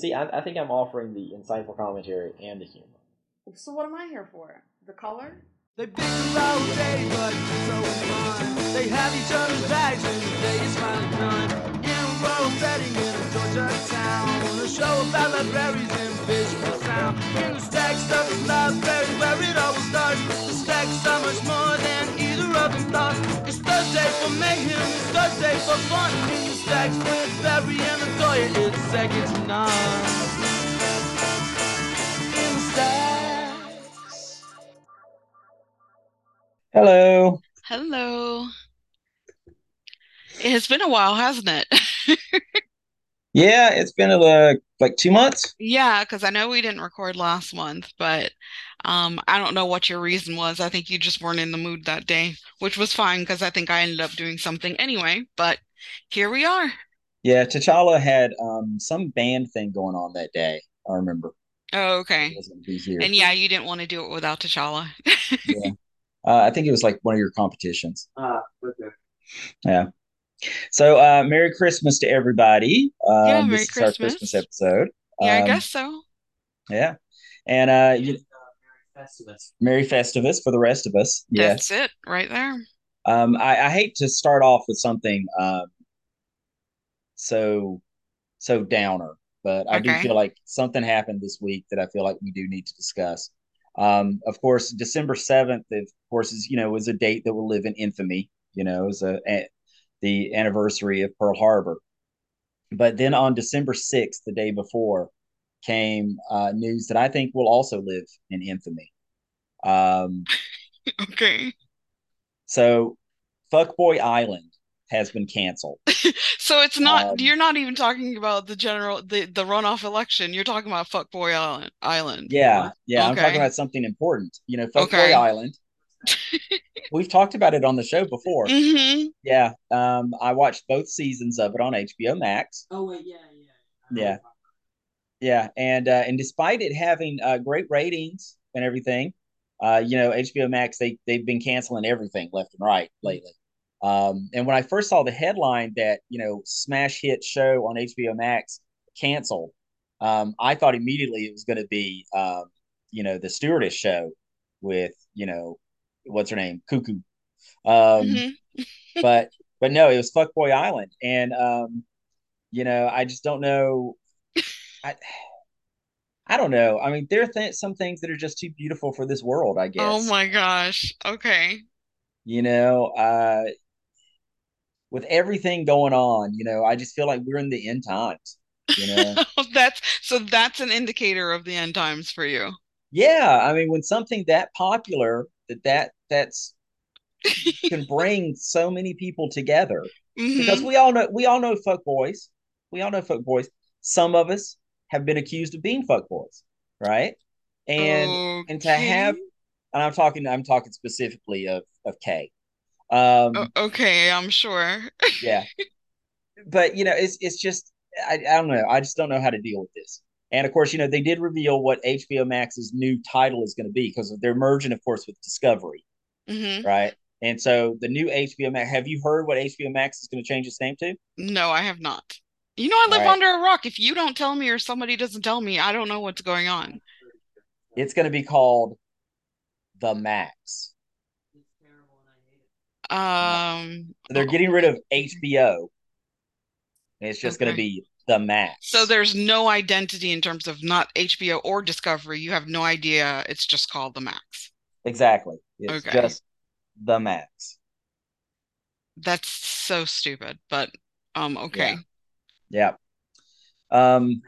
see, I, I think I'm offering the insightful commentary and the humor. So what am I here for? The color? They bicker all day, but so fun. They have each other's bags and the day is finally done. In a rural setting in a Georgia town, a show about libraries and visual sound. In the stack stuff is library where it always starts. The stack's so much more than either of them. It's Thursday for mayhem, it's Thursday for fun. In the stacks with Barry and Latoya, it's second to none. In stacks. Hello. Hello. It has been a while, hasn't it? Yeah, it's been a like two months. Yeah, because I know we didn't record last month, but um, I don't know what your reason was. I think you just weren't in the mood that day, which was fine because I think I ended up doing something anyway. But here we are. Yeah, T'Challa had um some band thing going on that day. I remember. Oh, okay. wasn't gonna be here. And yeah, you didn't want to do it without T'Challa. Yeah. Uh, I think it was like one of your competitions. Ah, okay. Yeah. So, uh, Merry Christmas to everybody. Um, Yeah, this Merry is our Christmas Christmas. episode. Yeah, I Um, guess so. Yeah. And uh, you, uh, Merry Festivus. Merry Festivus for the rest of us. Yes. That's it right there. Um, I, I hate to start off with something um so so downer, but I do feel like something happened this week that I feel like we do need to discuss. Um, of course, December 7th, of course, is you know, was a date that will live in infamy, you know, is a, a the anniversary of Pearl Harbor. But then on December 6th, the day before, came uh, news that I think will also live in infamy. Um, Okay. so Fuckboy Island has been canceled. So it's not, Um, you're not even talking about the general, the, the runoff election. You're talking about Fuckboy Island. Island. Yeah, yeah, I'm talking about something important. You know, Fuckboy Okay. Island. We've talked about it on the show before. Mm-hmm. Yeah, um, I watched both seasons of it on HBO Max. Oh wait, yeah, yeah. Yeah. Yeah, and uh, and despite it having uh, great ratings and everything, uh, you know, HBO Max they they've been canceling everything left and right lately. Um, and when I first saw the headline that you know smash hit show on HBO Max canceled, um, I thought immediately it was going to be um, you know the Stewardess show with you know what's her name Cuoco, um, Mm-hmm. but but no, it was Fuckboy Island, and um, you know I just don't know. I I don't know. I mean, there are th some things that are just too beautiful for this world, I guess. Oh my gosh. Okay. You know, uh, with everything going on, you know, I just feel like we're in the end times, you know? That's so that's an indicator of the end times for you. Yeah, I mean, when something that popular that that that's can bring so many people together because hmm we all know we all know fuck boys. We all know fuck boys. Some of us have been accused of being fuck boys, right? And and to have and I'm talking I'm talking specifically of of Kay. Um O- okay, I'm sure. yeah. But you know, it's it's just I, I don't know. I just don't know how to deal with this. And of course, you know, they did reveal what HBO Max's new title is going to be because they're merging, of course, with Discovery, hmm right? And so the new HBO Max, have you heard what HBO Max is going to change its name to? No, I have not. You know, I live right. under a rock. If you don't tell me or somebody doesn't tell me, I don't know what's going on. It's going to be called The Max. It's terrible and I hate it. Um, So they're getting rid of HBO. And it's just going to be The Max. so there's no identity in terms of not HBO or Discovery. You have no idea. It's just called the Max. exactly. It's Okay. just The Max. That's so stupid, but um, okay. Yeah. Um.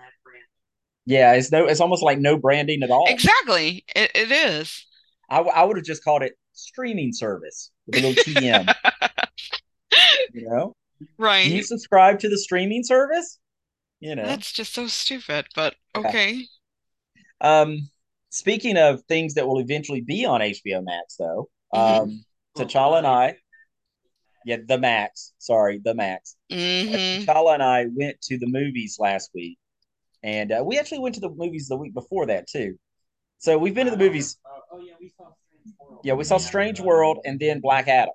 Yeah. It's no. It's almost like no branding at all. Exactly. It it is. I, I would have just called it streaming service with a little TM. you know, do you subscribe to the streaming service? You know. That's just so stupid, but Yeah. okay. Um, speaking of things that will eventually be on HBO Max, though, Mhm. um, T'Challa and I, yeah, the Max. Sorry, the Max. Uh, hmm T'Challa and I went to the movies last week, and uh, we actually went to the movies the week before that too. So we've been to the movies. Uh, oh yeah, we saw Strange World. Yeah, we saw Strange World and then Black Adam.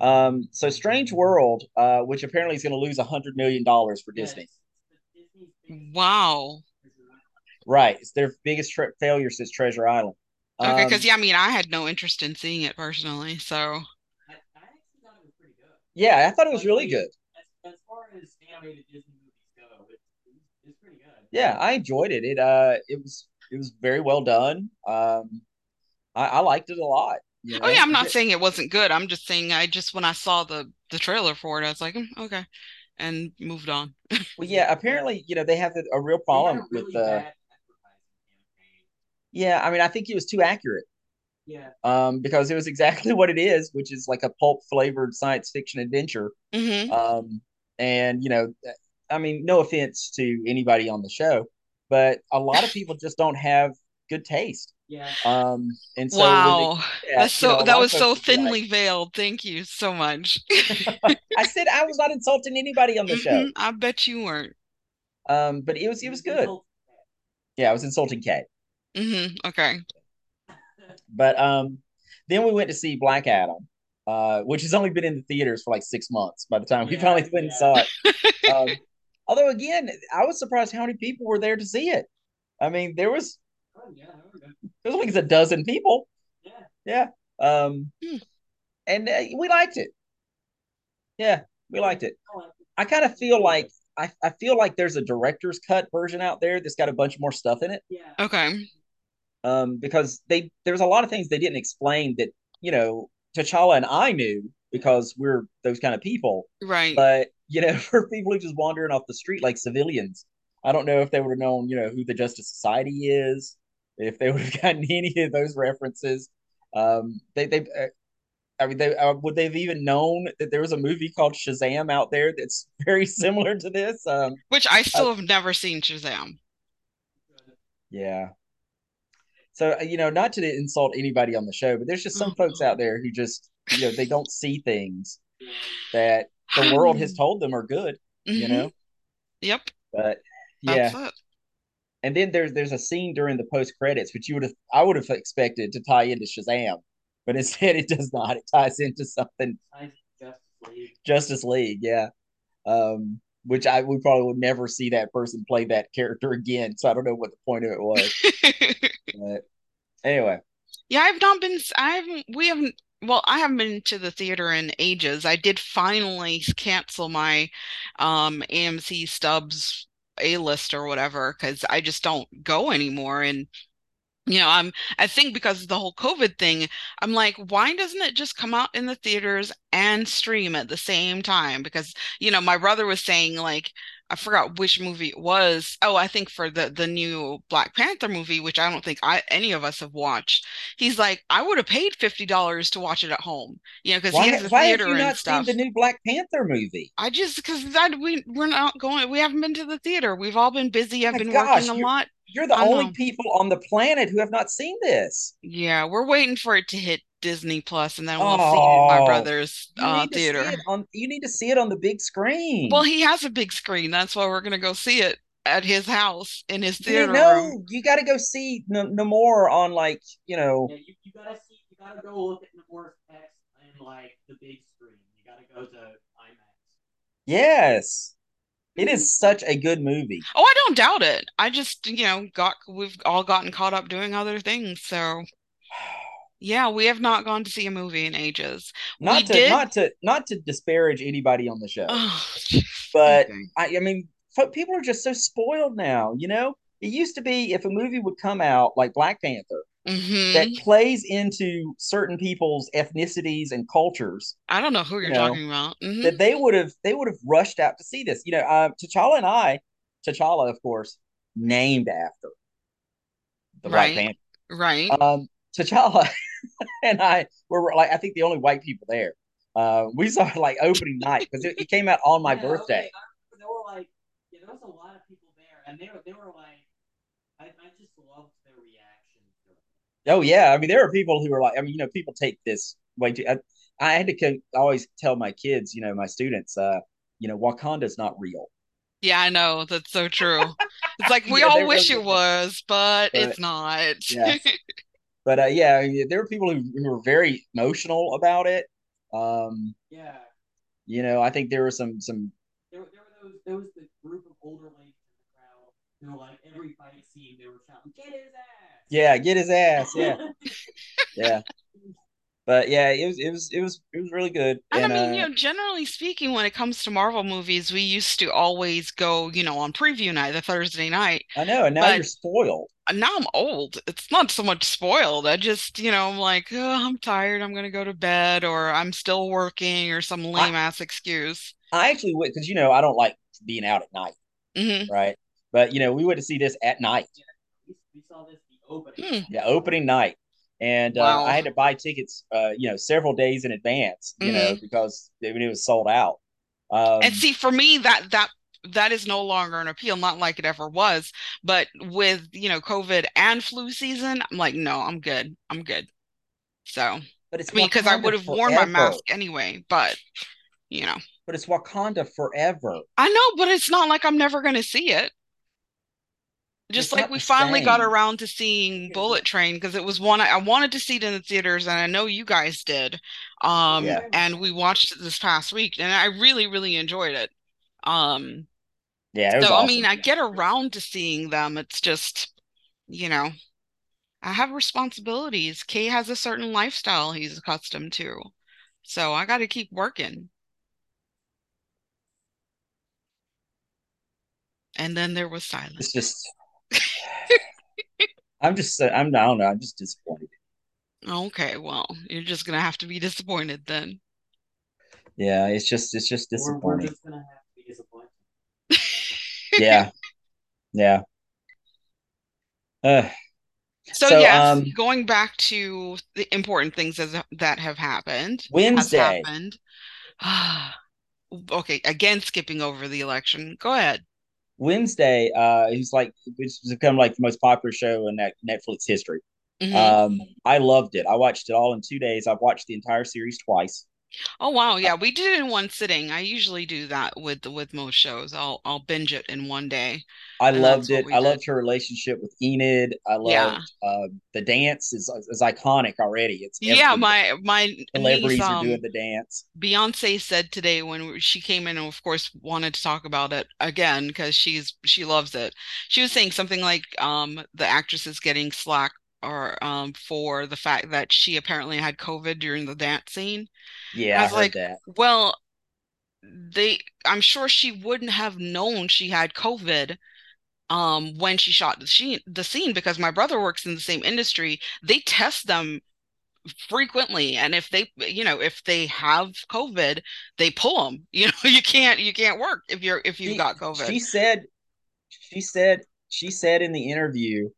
Yeah. Um, so Strange World, uh, which apparently is going to lose a hundred million dollars for Disney. it's- it's the Disney's Wow. Right, it's their biggest tre- failure since Treasure Island. Okay, Um, because yeah, I mean, I had no interest in seeing it personally, so I, I actually thought it was pretty good. yeah, I thought it was really good. As, as far as animated Disney movies go, it's, it's, it's pretty good. Yeah, I enjoyed it. It uh, it was it was very well done. Um, I, I liked it a lot. You oh yeah, I'm not Th- saying it wasn't good. I'm just saying I just when I saw the the trailer for it, I was like, "Mm, okay, and moved on. well, yeah. Apparently, you know, they have a real problem really with uh, bad advertising campaign. yeah. I mean, I think it was too accurate. Yeah. Um, because it was exactly what it is, which is like a pulp flavored science fiction adventure. hmm Um, and you know, I mean, no offense to anybody on the show, but a lot of people just don't have good taste. Yeah. Um, and so when they Wow, do that, that's you know, so that was so folks would be like- thinly veiled. Thank you so much. I said I was not insulting anybody on the show. Mhm, I bet you weren't. Um, but it was it was good. Yeah, I was insulting Kay. hmm Okay. But um, then we went to see Black Adam, uh, which has only been in the theaters for like six months by the time we Yeah, finally went and saw it. Um, although again, I was surprised how many people were there to see it. I mean, there was Oh yeah, that was good. there like a dozen people. Yeah. Yeah. Um, Hmm. and uh, we liked it. Yeah, we liked it. I liked it. I kind of feel like I, I feel like there's a director's cut version out there that's got a bunch more stuff in it. Yeah. Okay. Um, because they there's a lot of things they didn't explain that you know T'Challa and I knew because we're those kind of people. Right. But you know, for people who just wandering off the street like civilians, I don't know if they would have known you know who the Justice Society is, if they would have gotten any of those references. Um, they they. Uh, I mean, they uh, would they've even known that there was a movie called Shazam out there that's very similar to this. Um, Which I still have never seen Shazam. Yeah. So, uh, you know, not to insult anybody on the show, but there's just some folks out there who just, you know, they don't see things that the world has told them are good, you Mhm. know? Yep. But yeah. That's it. And then there's there's a scene during the post credits which you would have I would have expected to tie into Shazam, but instead it does not. It ties into something Justice League. Justice League, yeah. Um, which I we probably would never see that person play that character again. So I don't know what the point of it was. But anyway. Yeah, I've not been, I haven't, we haven't, well, I haven't been to the theater in ages. I did finally cancel my um AMC Stubs A-list or whatever because I just don't go anymore. And you know, I'm I think because of the whole COVID thing, I'm like, why doesn't it just come out in the theaters and stream at the same time? Because, you know, my brother was saying like I forgot which movie it was. Oh, I think for the the new Black Panther movie, which I don't think I any of us have watched. He's like, I would have paid $50 to watch it at home. You know, because he has a why have theater you and not stuff. seen the new Black Panther movie? I just because I we we're not going. We haven't been to the theater. We've all been busy. I've been gosh, working a lot. You're the I only know. people on the planet who have not seen this. Yeah, we're waiting for it to hit Disney Plus, and then we'll see it in my Oh, brother's uh, theater. on. You need to see it on the big screen. Well, he has a big screen. That's why we're gonna go see it at his house in his you theater know, room. you got to go see no, no more on like you know. Yeah, you, you gotta see, you gotta go look at Namor's text in like the big screen. You gotta go to IMAX. Yes, it is such a good movie. Oh, I don't doubt it. I just, you know, got we've all gotten caught up doing other things. So yeah, we have not gone to see a movie in ages. Not We to did- not to not to disparage anybody on the show, Oh, but okay. I, I mean, people are just so spoiled now. You know, it used to be if a movie would come out like Black Panther Mhm. that plays into certain people's ethnicities and cultures, I don't know who you're you know, talking about. Mhm. that they would have they would have rushed out to see this. You know, uh, T'Challa and I, T'Challa, of course, named after the Black Right. Panther. Right. Um, T'Challa and I were like, I think the only white people there. Uh, we saw it like opening night because it, it came out on my Yeah, birthday. okay, I there were like, yeah, there was a lot of people there, and they were, they were like, I, I just loved their reaction to it. Oh yeah, I mean there are people who are like, I mean you know people take this way too. I, I had to co- always tell my kids, you know, my students, uh, you know, Wakanda's not real. Yeah, I know. That's so true. It's like we Yeah, all wish really it was, but But- it's not. Yes. But uh, yeah, there were people who, who were very emotional about it. Um, Yeah, you know, I think there were some some there, were- there were those, there was the group of older ladies in the crowd You know, like every fight scene, they were shouting, "Get his ass!" Yeah, get his ass. Yeah, yeah. But yeah, it was it was it was it was really good. And, And, I mean, uh, you know, generally speaking, when it comes to Marvel movies, we used to always go, you know, on preview night, the Thursday night. I know, and now you're spoiled. Now I'm old. It's not so much spoiled. I just, you know, I'm like, oh, I'm tired. I'm gonna go to bed, or I'm still working, or some lame ass excuse. I actually would, because you know I don't like being out at night, hmm right? But you know we went to see this at night, we, we saw this the opening. Hmm. yeah, opening night, and uh, I had to buy tickets, uh, you know, several days in advance, you know, because it, it was sold out. Um, And see, for me, that that that is no longer an appeal, not like it ever was. But with, you know, COVID and flu season, I'm like, no, I'm good. I'm good. So, but it's I mean, because I would have worn my mask anyway, but you know, But it's Wakanda forever. I know, but it's not like I'm never gonna see it. Just It's like we finally got around to seeing Bullet Train because it was one I, I wanted to see it in the theaters, and I know you guys did. Um, Yeah. and we watched it this past week, and I really, really enjoyed it. Um, Yeah, it so I mean, I get around to seeing them. It's just, you know, I have responsibilities. Kay has a certain lifestyle he's accustomed to. So I got to keep working. And then there was silence. it's just. I'm just. I'm. I don't know. I'm just disappointed. Okay, well, you're just gonna have to be disappointed then. Yeah, it's just. It's just We're, we're disappointing. just gonna have to be disappointed. yeah, yeah. Uh, So, So, yes, um, going back to the important things as, that have happened. Wednesday. happened. Okay, again, skipping over the election. Go ahead. Wednesday, uh, it was like it's become like the most popular show in that Netflix history. Mhm. Um, I loved it. I watched it all in two days. I've watched the entire series twice. Oh wow, yeah, we did it in one sitting. I usually do that with with most shows. I'll I'll binge it in one day. I loved it. I did. loved her relationship with Enid. I loved Yeah. uh, the dance is is iconic already. It's Yeah, my my celebrities niece, are um, doing the dance. Beyonce said today when she came in and of course wanted to talk about it again because she's she loves it. She was saying something like um the actress is getting slack or um for the fact that she apparently had COVID during the dance scene. Yeah, I I, was heard like, that. Well, they I'm sure she wouldn't have known she had COVID um when she shot the scene the scene because my brother works in the same industry. They test them frequently and if they you know if they have COVID, they pull them. You know, you can't you can't work if you're if you've got COVID. She said, she said, she said in the interview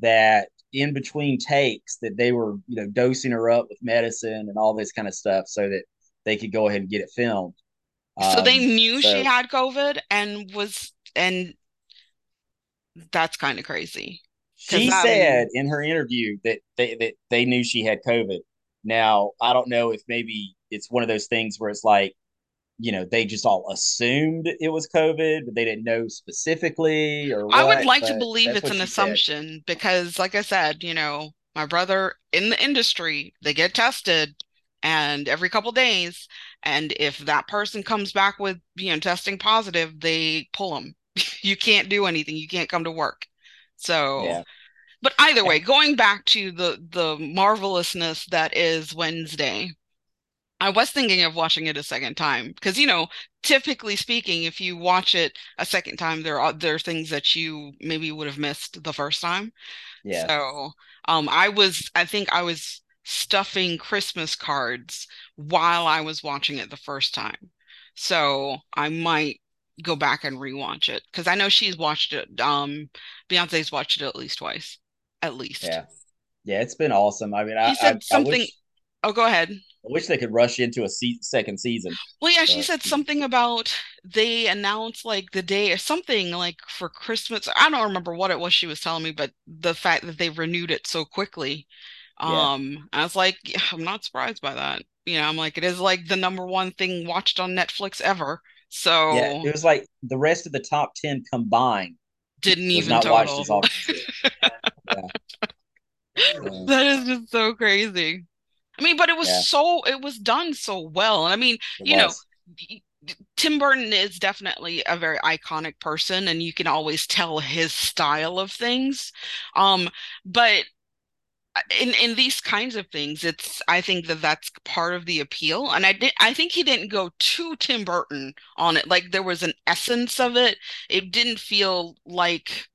that in between takes that they were, you know, dosing her up with medicine and all this kind of stuff so that they could go ahead and get it filmed. So they Um, knew so- she had COVID and was and that's kind of crazy. She said in her interview that they that they knew she had COVID. Now, I don't know if maybe it's one of those things where it's like, you know, they just all assumed it was COVID, but they didn't know specifically or I would like to believe it's an she said. assumption because, like I said, you know, my brother in the industry, they get tested and every couple days, and if that person comes back with, you know, testing positive, they pull them. You can't do anything. You can't come to work. So, Yeah. but either way, going back to the the marvelousness that is Wednesday, I was thinking of watching it a second time because you know, typically speaking, if you watch it a second time, there are there are things that you maybe would have missed the first time. Yeah. So, um, I was I think I was stuffing Christmas cards while I was watching it the first time. So I might go back and rewatch it because I know she's watched it. Um, Beyonce's watched it at least twice, at least. Yeah. Yeah, it's been awesome. I mean, I, said I, something- I wish, Oh, go ahead. I wish they could rush into a se- second season. Well, yeah, she said something about they announced like the day or something like for Christmas. I don't remember what it was she was telling me, but the fact that they renewed it so quickly. Yeah. Um, I was like, yeah, I'm not surprised by that. You know, I'm like, it is like the number one thing watched on Netflix ever. So Yeah, it was like the rest of the top 10 combined didn't even not watched total. as often. Yeah. That is just so crazy. I mean, but it was Yeah. so it was done so well. And I mean, It You know, was. y- Tim Burton is definitely a very iconic person, and you can always tell his style of things. Um, but in in these kinds of things, it's I think that that's part of the appeal, and I did I think he didn't go too Tim Burton on it. Like there was an essence of it. It didn't feel like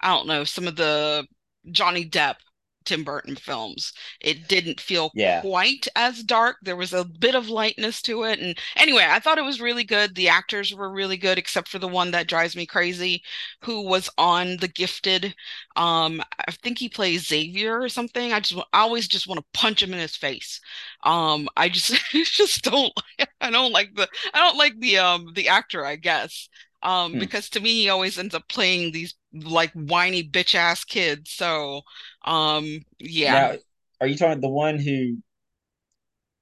I don't know some of the Johnny Depp Tim Burton films. It didn't feel Yeah. quite as dark. There was a bit of lightness to it. And anyway, I thought it was really good. The actors were really good, except for the one that drives me crazy, who was on The Gifted. Um, I think he plays Xavier or something. I just I always just want to punch him in his face. Um, I just just don't I don't like the I don't like the um the actor, I guess. Um, Hmm. because to me he always ends up playing these like whiny bitch ass kids. So um, yeah. Now, are you talking the one who,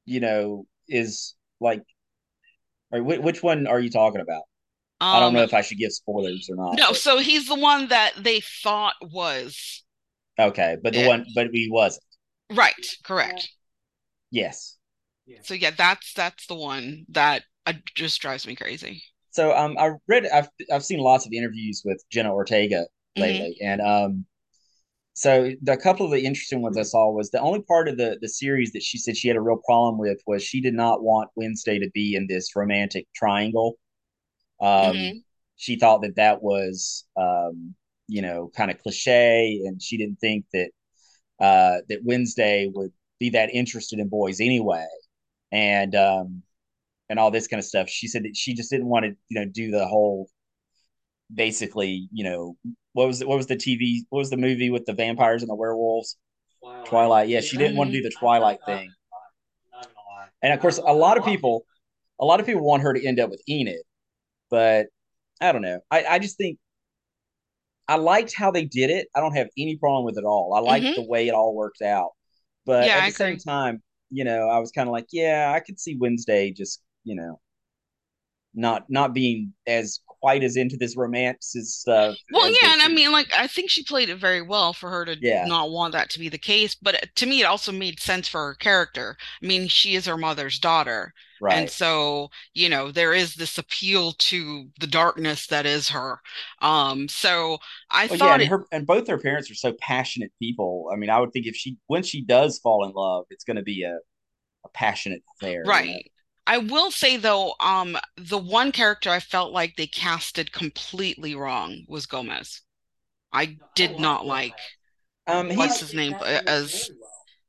you know, is like, or whi- which one are you talking about? I don't Um, know if I should give spoilers or not. no, but- so he's the one that they thought was okay, but the Yeah. one, but he wasn't. right, correct. Yes. So yeah, that's that's the one that uh, just drives me crazy. So um, I read, I've I've seen lots of interviews with Jenna Ortega Mhm. lately, and um, so the couple of the interesting ones I saw was the only part of the the series that she said she had a real problem with was she did not want Wednesday to be in this romantic triangle. Um, Mhm. she thought that that was um, you know, kind of cliche, and she didn't think that uh that Wednesday would be that interested in boys anyway, and um and all this kind of stuff. She said that she just didn't want to, you know, do the whole basically, you know, what was it, what was the TV, what was the movie with the vampires and the werewolves? Twilight. Yeah, she didn't want to do the Twilight thing. Not gonna lie. And of course, a lot of people, a lot of people want her to end up with Enid, but I don't know. I, I just think I liked how they did it. I don't have any problem with it at all. I liked Mhm. the way it all worked out. But Yeah, at the same time, you know, I was kind of like, yeah, I could see Wednesday just, you know, not not being as quite as into this romance stuff. Well, as yeah, and I mean, like, I think she played it very well for her to Yeah. not want that to be the case. But to me, it also made sense for her character. I mean, she is her mother's daughter. right. And so, you know, there is this appeal to the darkness that is her. Um, so I Well, yeah, and it, her and both her parents are so passionate people. I mean, I would think if she when she does fall in love, it's going to be a a passionate affair. you know? Right. I will say though, um, the one character I felt like they casted completely wrong was Gomez. I did not like. Um, What's his name, as-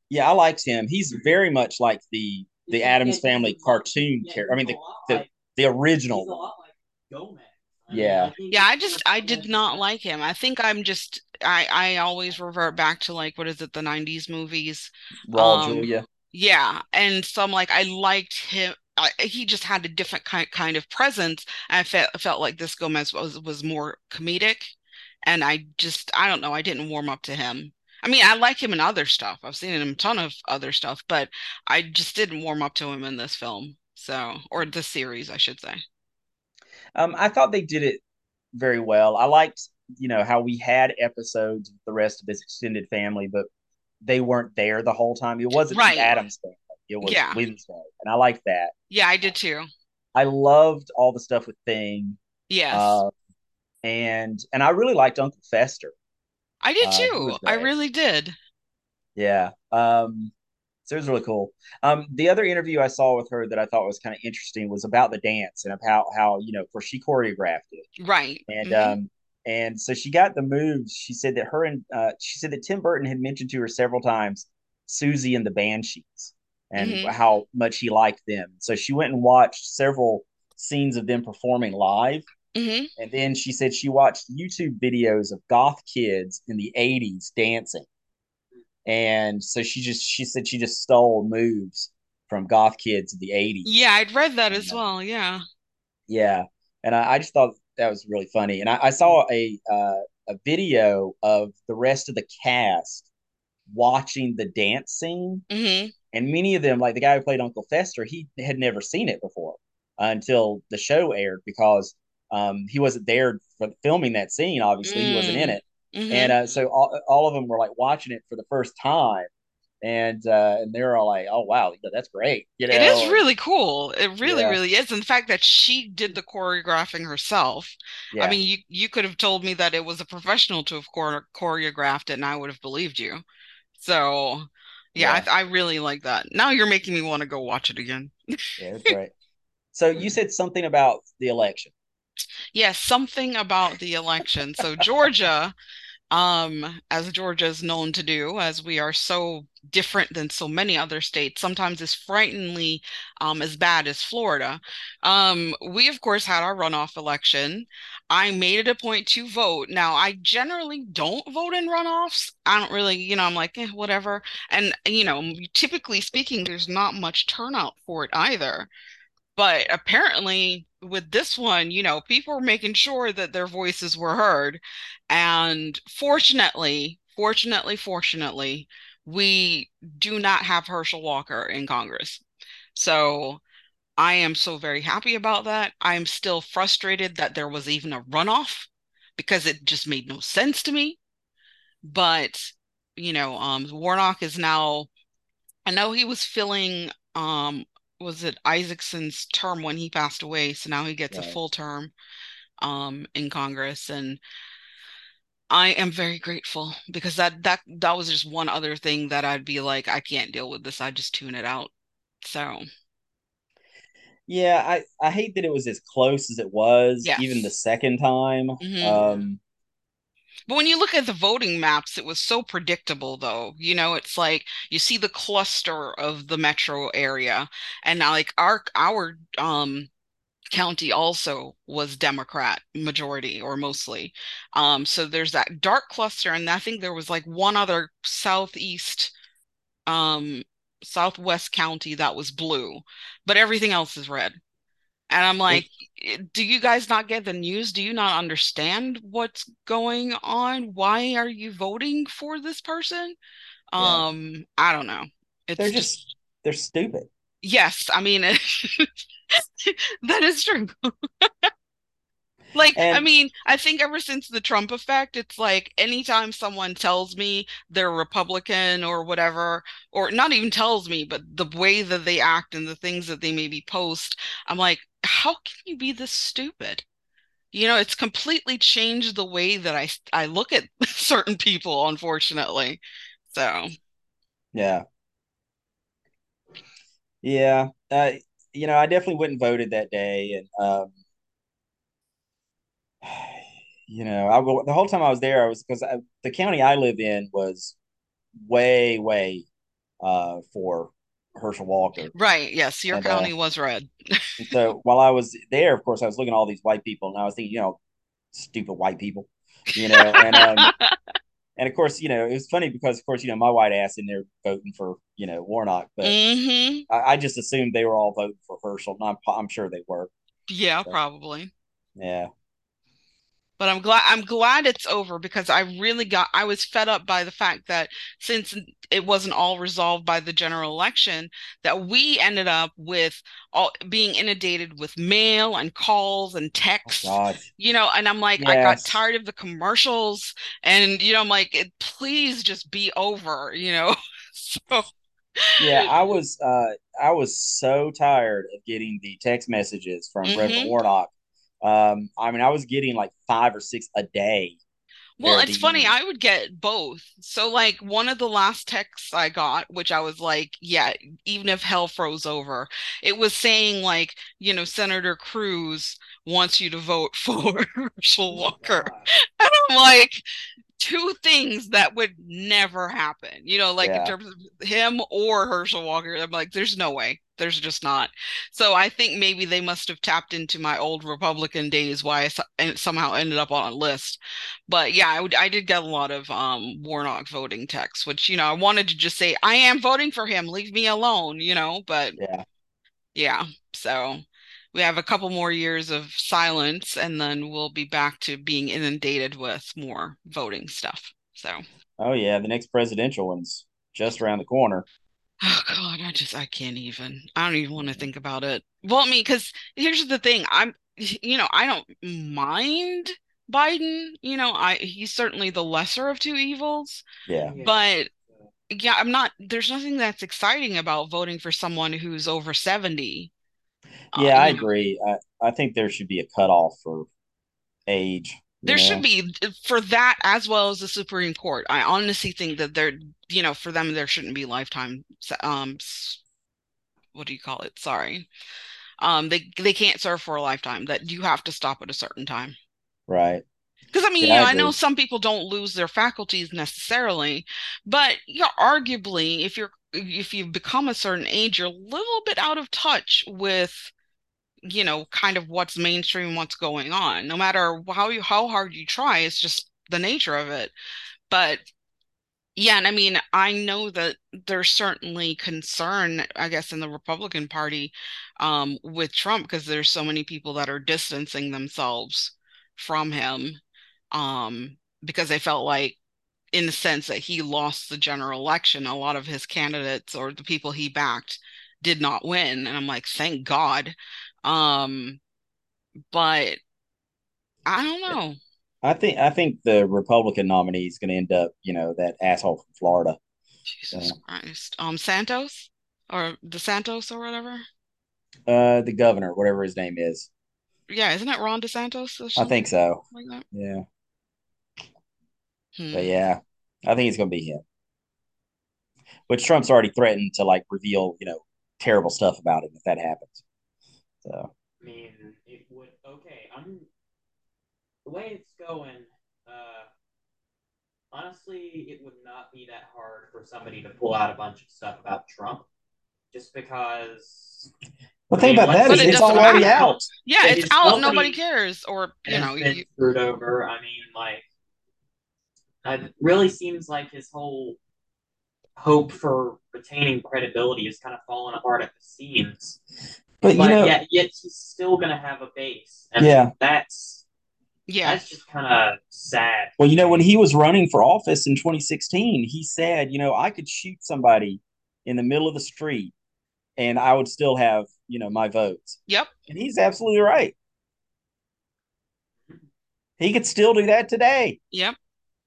yeah, I liked him. He's very much like the the Addams Family cartoon character. I mean, the the the original one. Yeah. Yeah, I just I did not like him. I think I'm just I I always revert back to like what is it, the 90s movies. Raul Um, Julia. Yeah, and so I'm like I liked him. I, he just had a different kind kind of presence. I felt felt like this Gomez was was more comedic, and I just I don't know. I didn't warm up to him. I mean, I like him in other stuff. I've seen him a ton of other stuff, but I just didn't warm up to him in this film. So, or the series, I should say. Um, I thought they did it very well. I liked, you know, how we had episodes with the rest of his extended family, but they weren't there the whole time. It wasn't Right. the Addams family. It was Yeah. Wednesday, and I liked that. Yeah, I did too. I loved all the stuff with Thing. Yes. Uh, and and I really liked Uncle Fester. I did uh, too. I really did. Yeah. Um, so it was really cool. Um, the other interview I saw with her that I thought was kind of interesting was about the dance and about how, you know, for she choreographed it. Right. And Mhm. um, and so she got the moves. She said that her and uh, she said that Tim Burton had mentioned to her several times Siouxsie and the Banshees and Mhm. how much he liked them. So she went and watched several scenes of them performing live. hmm And then she said she watched YouTube videos of goth kids in the 80s dancing. And so she just she said she just stole moves from goth kids in the 80s. Yeah, I'd read that as Yeah. well. Yeah. Yeah. And I, I just thought that was really funny. And I, I saw a uh, a video of the rest of the cast watching the dance scene. hmm And many of them, like the guy who played Uncle Fester, he had never seen it before until the show aired because um, he wasn't there for filming that scene. Obviously, he wasn't in it. hmm And uh, so all, all of them were like watching it for the first time. and uh, and they're all like, "Oh wow, that's great." You know, It is really cool. It really, Yeah. really is. In the fact that she did the choreographing herself. yeah, I mean, you you could have told me that it was a professional to have chore choreographed it, and I would have believed you. So, yeah, Yeah. I, I really like that. Now you're making me want to go watch it again. yeah, it's great. So you said something about the election. Yes, something about the election. So Georgia, um, as Georgia is known to do, as we are so different than so many other states, sometimes is frighteningly um, as bad as Florida. Um, we of course had our runoff election. I made it a point to vote. Now, I generally don't vote in runoffs. I don't really, you know, I'm like, eh, whatever. And you know, typically speaking, there's not much turnout for it either. But apparently, with this one, you know, people were making sure that their voices were heard. And fortunately, fortunately, fortunately, we do not have Herschel Walker in Congress. So I am so very happy about that. I'm still frustrated that there was even a runoff because it just made no sense to me. But, you know, um, Warnock is now, I know he was filling um was it Isakson's term when he passed away, so now he gets a full term um in Congress and I am very grateful because that that that was just one other thing that I'd be like I can't deal with this. I just tune it out. So, Yeah, I I hate that it was as close as it was, Yes. even the second time. Mhm. Um, but when you look at the voting maps, it was so predictable though. You know, it's like you see the cluster of the metro area and now like our our um county also was Democrat majority or mostly. Um, so there's that dark cluster, and I think there was like one other southeast, um, southwest county that was blue, but everything else is red. And I'm like, do you guys not get the news? Do you not understand what's going on? Why are you voting for this person? Yeah. Um, I don't know. It's they're just they're stupid. Yes, I mean that is true. Like, I mean, I think ever since the Trump effect, it's like anytime someone tells me they're Republican or whatever, or not even tells me, but the way that they act and the things that they maybe post, I'm like, how can you be this stupid? You know, it's completely changed the way that I I look at certain people, unfortunately. So, Yeah. Yeah. Uh, you know, I definitely went and voted that day, and um, you know, I the whole time I was there, I was because the county I live in was way, way uh for Herschel Walker. right, yes, your And, uh, county was red. So while I was there, of course, I was looking at all these white people, and I was thinking, you know, stupid white people, you know, and um, and of course, you know, it was funny because, of course, you know, my white ass in there voting for, you know, Warnock, but hmm I, I just assumed they were all voting for Herschel, and I'm I'm sure they were. Yeah, So- probably. Yeah, But I'm glad I'm glad it's over because I really got I was fed up by the fact that since it wasn't all resolved by the general election, that we ended up with all being inundated with mail and calls and oh, texts. God, You know, and I'm like, I got tired of the commercials, and you know, I'm like, it, please just be over, you know. So yeah, I was uh I was so tired of getting the text messages from Reverend Mhm. Warnock. Um, I mean, I was getting like five or six a day. Well, it's funny. I would get both. So, like, one of the last texts I got, which I was like, yeah, even if hell froze over, it was saying, like, you know, Senator Cruz wants you to vote for Herschel Walker. And I'm like, two things that would never happen, you know, like in terms of him or Herschel Walker. I'm like, there's no way. There's just not. So I think maybe they must have tapped into my old Republican days why I somehow ended up on a list. But yeah, I, would, I did get a lot of um, Warnock voting texts, which, you know, I wanted to just say, I am voting for him. Leave me alone, you know, but Yeah, yeah. So we have a couple more years of silence and then we'll be back to being inundated with more voting stuff. So, oh yeah, the next presidential one's just around the corner. Oh God, I just, I can't even, I don't even want to think about it. Well, I mean, because here's the thing I'm, you know, I don't mind Biden. You know, I, he's certainly the lesser of two evils, Yeah, but yeah, I'm not, there's nothing that's exciting about voting for someone who's over 70. Uh, Yeah, I agree. I, I think there should be a cutoff for age. There should be for that as well as the Supreme Court. I honestly think that there, you know, for them there shouldn't be lifetime um what do you call it? Sorry. Um they they can't serve for a lifetime. That you have to stop at a certain time. Right. Because I mean, Yeah, you know, I know some people don't lose their faculties necessarily, but you know, arguably, if you're if you've become a certain age, you're a little bit out of touch with, you know, kind of what's mainstream, what's going on. No matter how you how hard you try, it's just the nature of it. But yeah, and I mean, I know that there's certainly concern, I guess, in the Republican Party, um, with Trump because there's so many people that are distancing themselves from him um, because they felt like, in the sense that he lost the general election, a lot of his candidates or the people he backed did not win. And I'm like, thank God. Um, but I don't know. I think I think the Republican nominee is going to end up, you know, that asshole from Florida. Jesus So, Christ. Um, Santos or DeSantos or whatever. uh, the governor, whatever his name is. Yeah, isn't that Ron DeSantos I think so. like? Yeah. Hmm. But yeah, I think it's going to be him. Which Trump's already threatened to like reveal, you know, terrible stuff about him if that happens. So, I mean, it would. Okay, I'm. The way it's going, uh, honestly, it would not be that hard for somebody to pull out a bunch of stuff about Trump, just because. the I thing about that once is But it it's already matter. out. Yeah, If it's out. company Nobody cares. Or, you has know, been you, screwed over, I mean, like, it really seems like his whole hope for retaining credibility is kind of falling apart at the seams. But you know, yet, yet he's still gonna have a base, and Yeah. that's yeah, that's just kind of sad. well, you know, when he was running for office in 2016, he said, you know, I could shoot somebody in the middle of the street and I would still have, you know, my votes. yep, And he's absolutely right. He could still do that today. yep,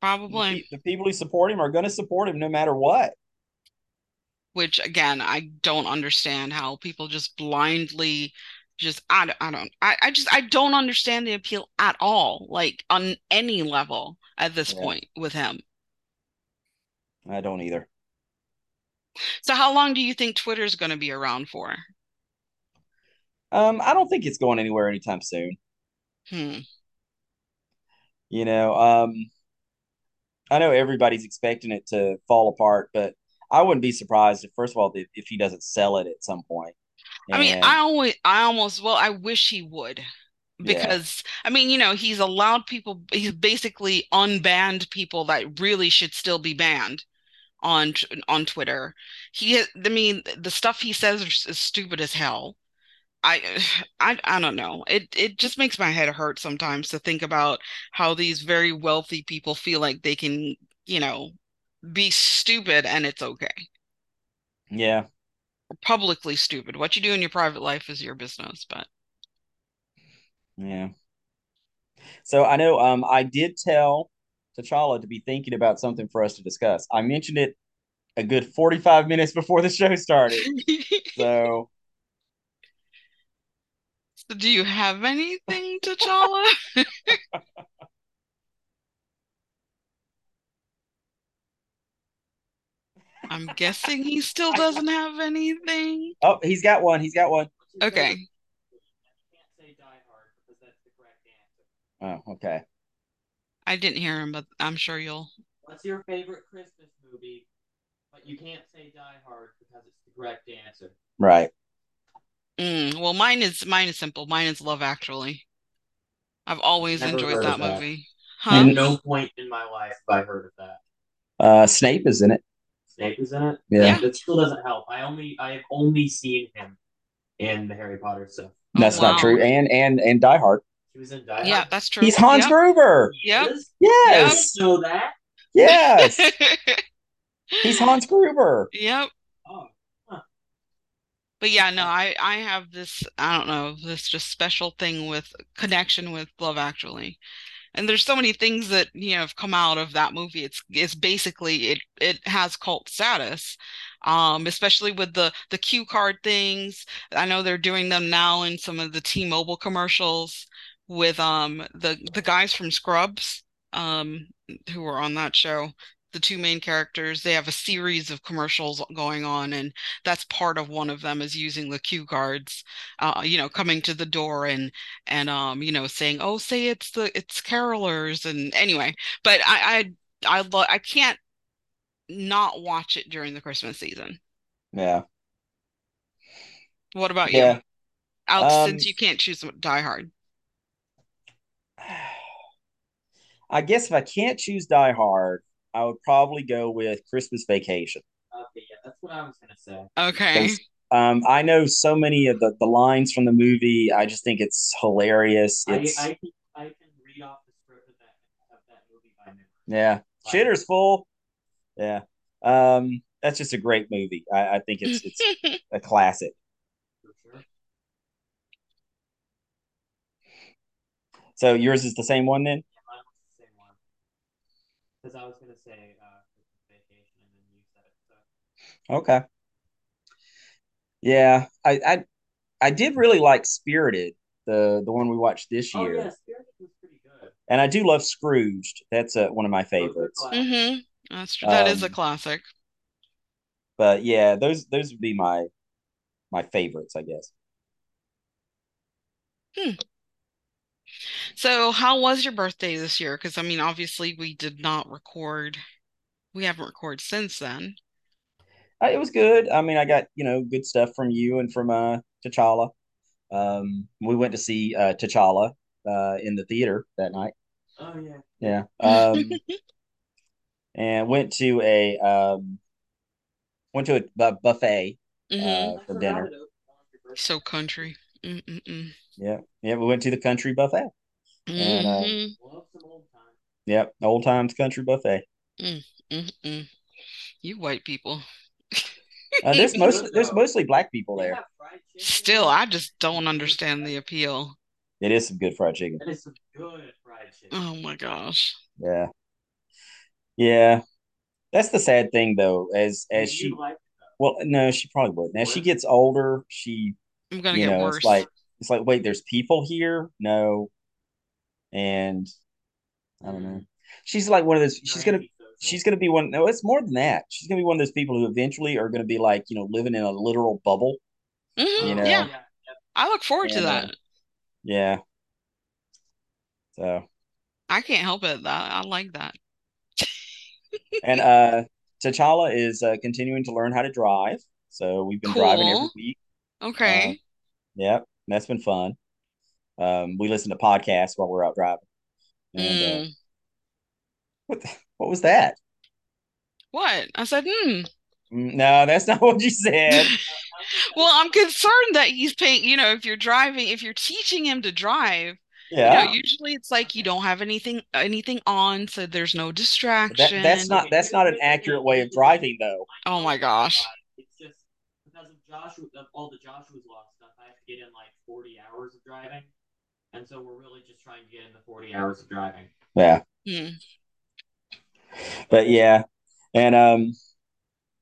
probably. pe- the people who support him are going to support him no matter what. Which again, I don't understand how people just blindly just I, don't- I don't I, I just I don't understand the appeal at all, like on any level at this Yeah. point with him. I don't either. So how long do you think Twitter's going to be around for? Um, I don't think it's going anywhere anytime soon. Hmm. You know, um, I know everybody's expecting it to fall apart, but I wouldn't be surprised if, first of all, if, if he doesn't sell it at some point. I mean, I always, I almost, well, I wish he would, yeah, because I mean, you know, he's allowed people, he's basically unbanned people that really should still be banned on on Twitter. He, I mean, the stuff he says is, is stupid as hell. I, I, I don't know. It, it just makes my head hurt sometimes to think about how these very wealthy people feel like they can, you know, be stupid and it's okay. yeah, Publicly stupid. What you do in your private life is your business, but. yeah. So I know um, I did tell T'Challa to be thinking about something for us to discuss. I mentioned it a good 45 minutes before the show started. So So do you have anything, T'Challa? I'm guessing he still doesn't have anything. oh, he's got one. He's got one. Okay. can't say Die Hard because that's the correct answer. Oh, okay. I didn't hear him, but I'm sure you'll. What's your favorite Christmas movie? But you can't say Die Hard because it's the correct answer. Right. Mm, well, mine is mine is simple. Mine is Love Actually. I've always Never enjoyed that that. movie. At Huh? no point in my life have I heard of that. Uh, Snape is in it. Snape is in it. Yeah. Yeah. That still doesn't help. I only I have only seen him in the Harry Potter stuff. Oh, That's not true. And and and Die Hard. He was in Die Hard. Yeah, that's true. He's Hans Yep. Gruber. He Yep. Yes. I know that. Yes. He's Hans Gruber. Yep. Oh, But yeah, no, I I have this I don't know this just special thing with connection with Love Actually, and there's so many things that you know have come out of that movie. It's it's basically it it has cult status um especially with the the cue card things. I know they're doing them now in some of the t-mobile commercials with um the the guys from scrubs um who were on that show the two main characters they have a series of commercials going on and that's part of one of them is using the cue cards uh, you know coming to the door and and um you know saying oh say it's the it's carolers and anyway but i i i, I can't not watch it during the christmas season Yeah. what about you Yeah. out Um, since you can't choose die hard I guess if I can't choose Die Hard, I would probably go with Christmas Vacation. Okay, yeah, that's what I was gonna say. okay 'Cause, Um, I know so many of the, the lines from the movie. I just think it's hilarious. I, It's I can I can read off the script of that of that movie by memory. yeah, Shitter's full. Yeah. Um, that's just a great movie. I, I think it's it's a classic. For sure. So yours is the same one then? Yeah, mine was the same one. Because I was gonna say uh, Vacation, and then you said it. So. Okay. Yeah, I I I did really like Spirited, the the one we watched this Oh year, yeah, Spirited was pretty good. and I do love Scrooged. That's uh, one of my favorites. mm-hmm that's true that is a Um, classic But yeah, those those would be my my favorites, I guess. So, how was your birthday this year? Because I mean, obviously, we did not record. We haven't recorded since then. Uh, It was good. I mean, I got, you know, good stuff from you and from uh T'Challa. Um, we went to see uh T'Challa uh in the theater that night. Oh yeah. Yeah. Um, and went to a um went to a bu- buffet hmm uh for dinner. it opened on your birthday. So country. Mm-mm-mm. Yeah. Yeah, we went to the country buffet. And uh hmm Love some old times. yep, old times country buffet. Mm-mm. You white people. Uh, there's mostly there's mostly black people there. have fried chicken. Still. I just don't understand the appeal. It is some good fried chicken. That is some good fried chicken. Oh my gosh. Yeah. Yeah. That's the sad thing though, as And as she like well, no, she probably wouldn't. As she gets older, she I'm gonna you get know, worse. it's like it's like, wait, there's people here? No. And I don't know. She's like one of those she's gonna she's gonna be one no, it's more than that. She's gonna be one of those people who eventually are gonna be like, you know, living in a literal bubble, Mhm, you know. Yeah, yeah. I look forward to And uh, that. yeah. So I can't help it. That I like that. and uh T'Challa is uh, continuing to learn how to drive. So we've been driving every Cool. Week. Um, Okay. yeah, that's been fun. Um, we listen to podcasts while we're out driving. And uh, Mm. what the, what was that? What? I said, hmm. Mm, No, that's not what you said. Well, I'm concerned that he's paying, you know, if you're driving, if you're teaching him to drive, you know, Yeah, usually it's like you don't have anything anything on, so there's no that distraction. that's not that's not an accurate way of driving though. Oh my gosh. It's just because of Joshua, of all the Joshua's Law stuff, I have to get in like 40 hours of driving. And so we're really just trying to get in the 40 hours of driving. Yeah, Hmm. but yeah, and um,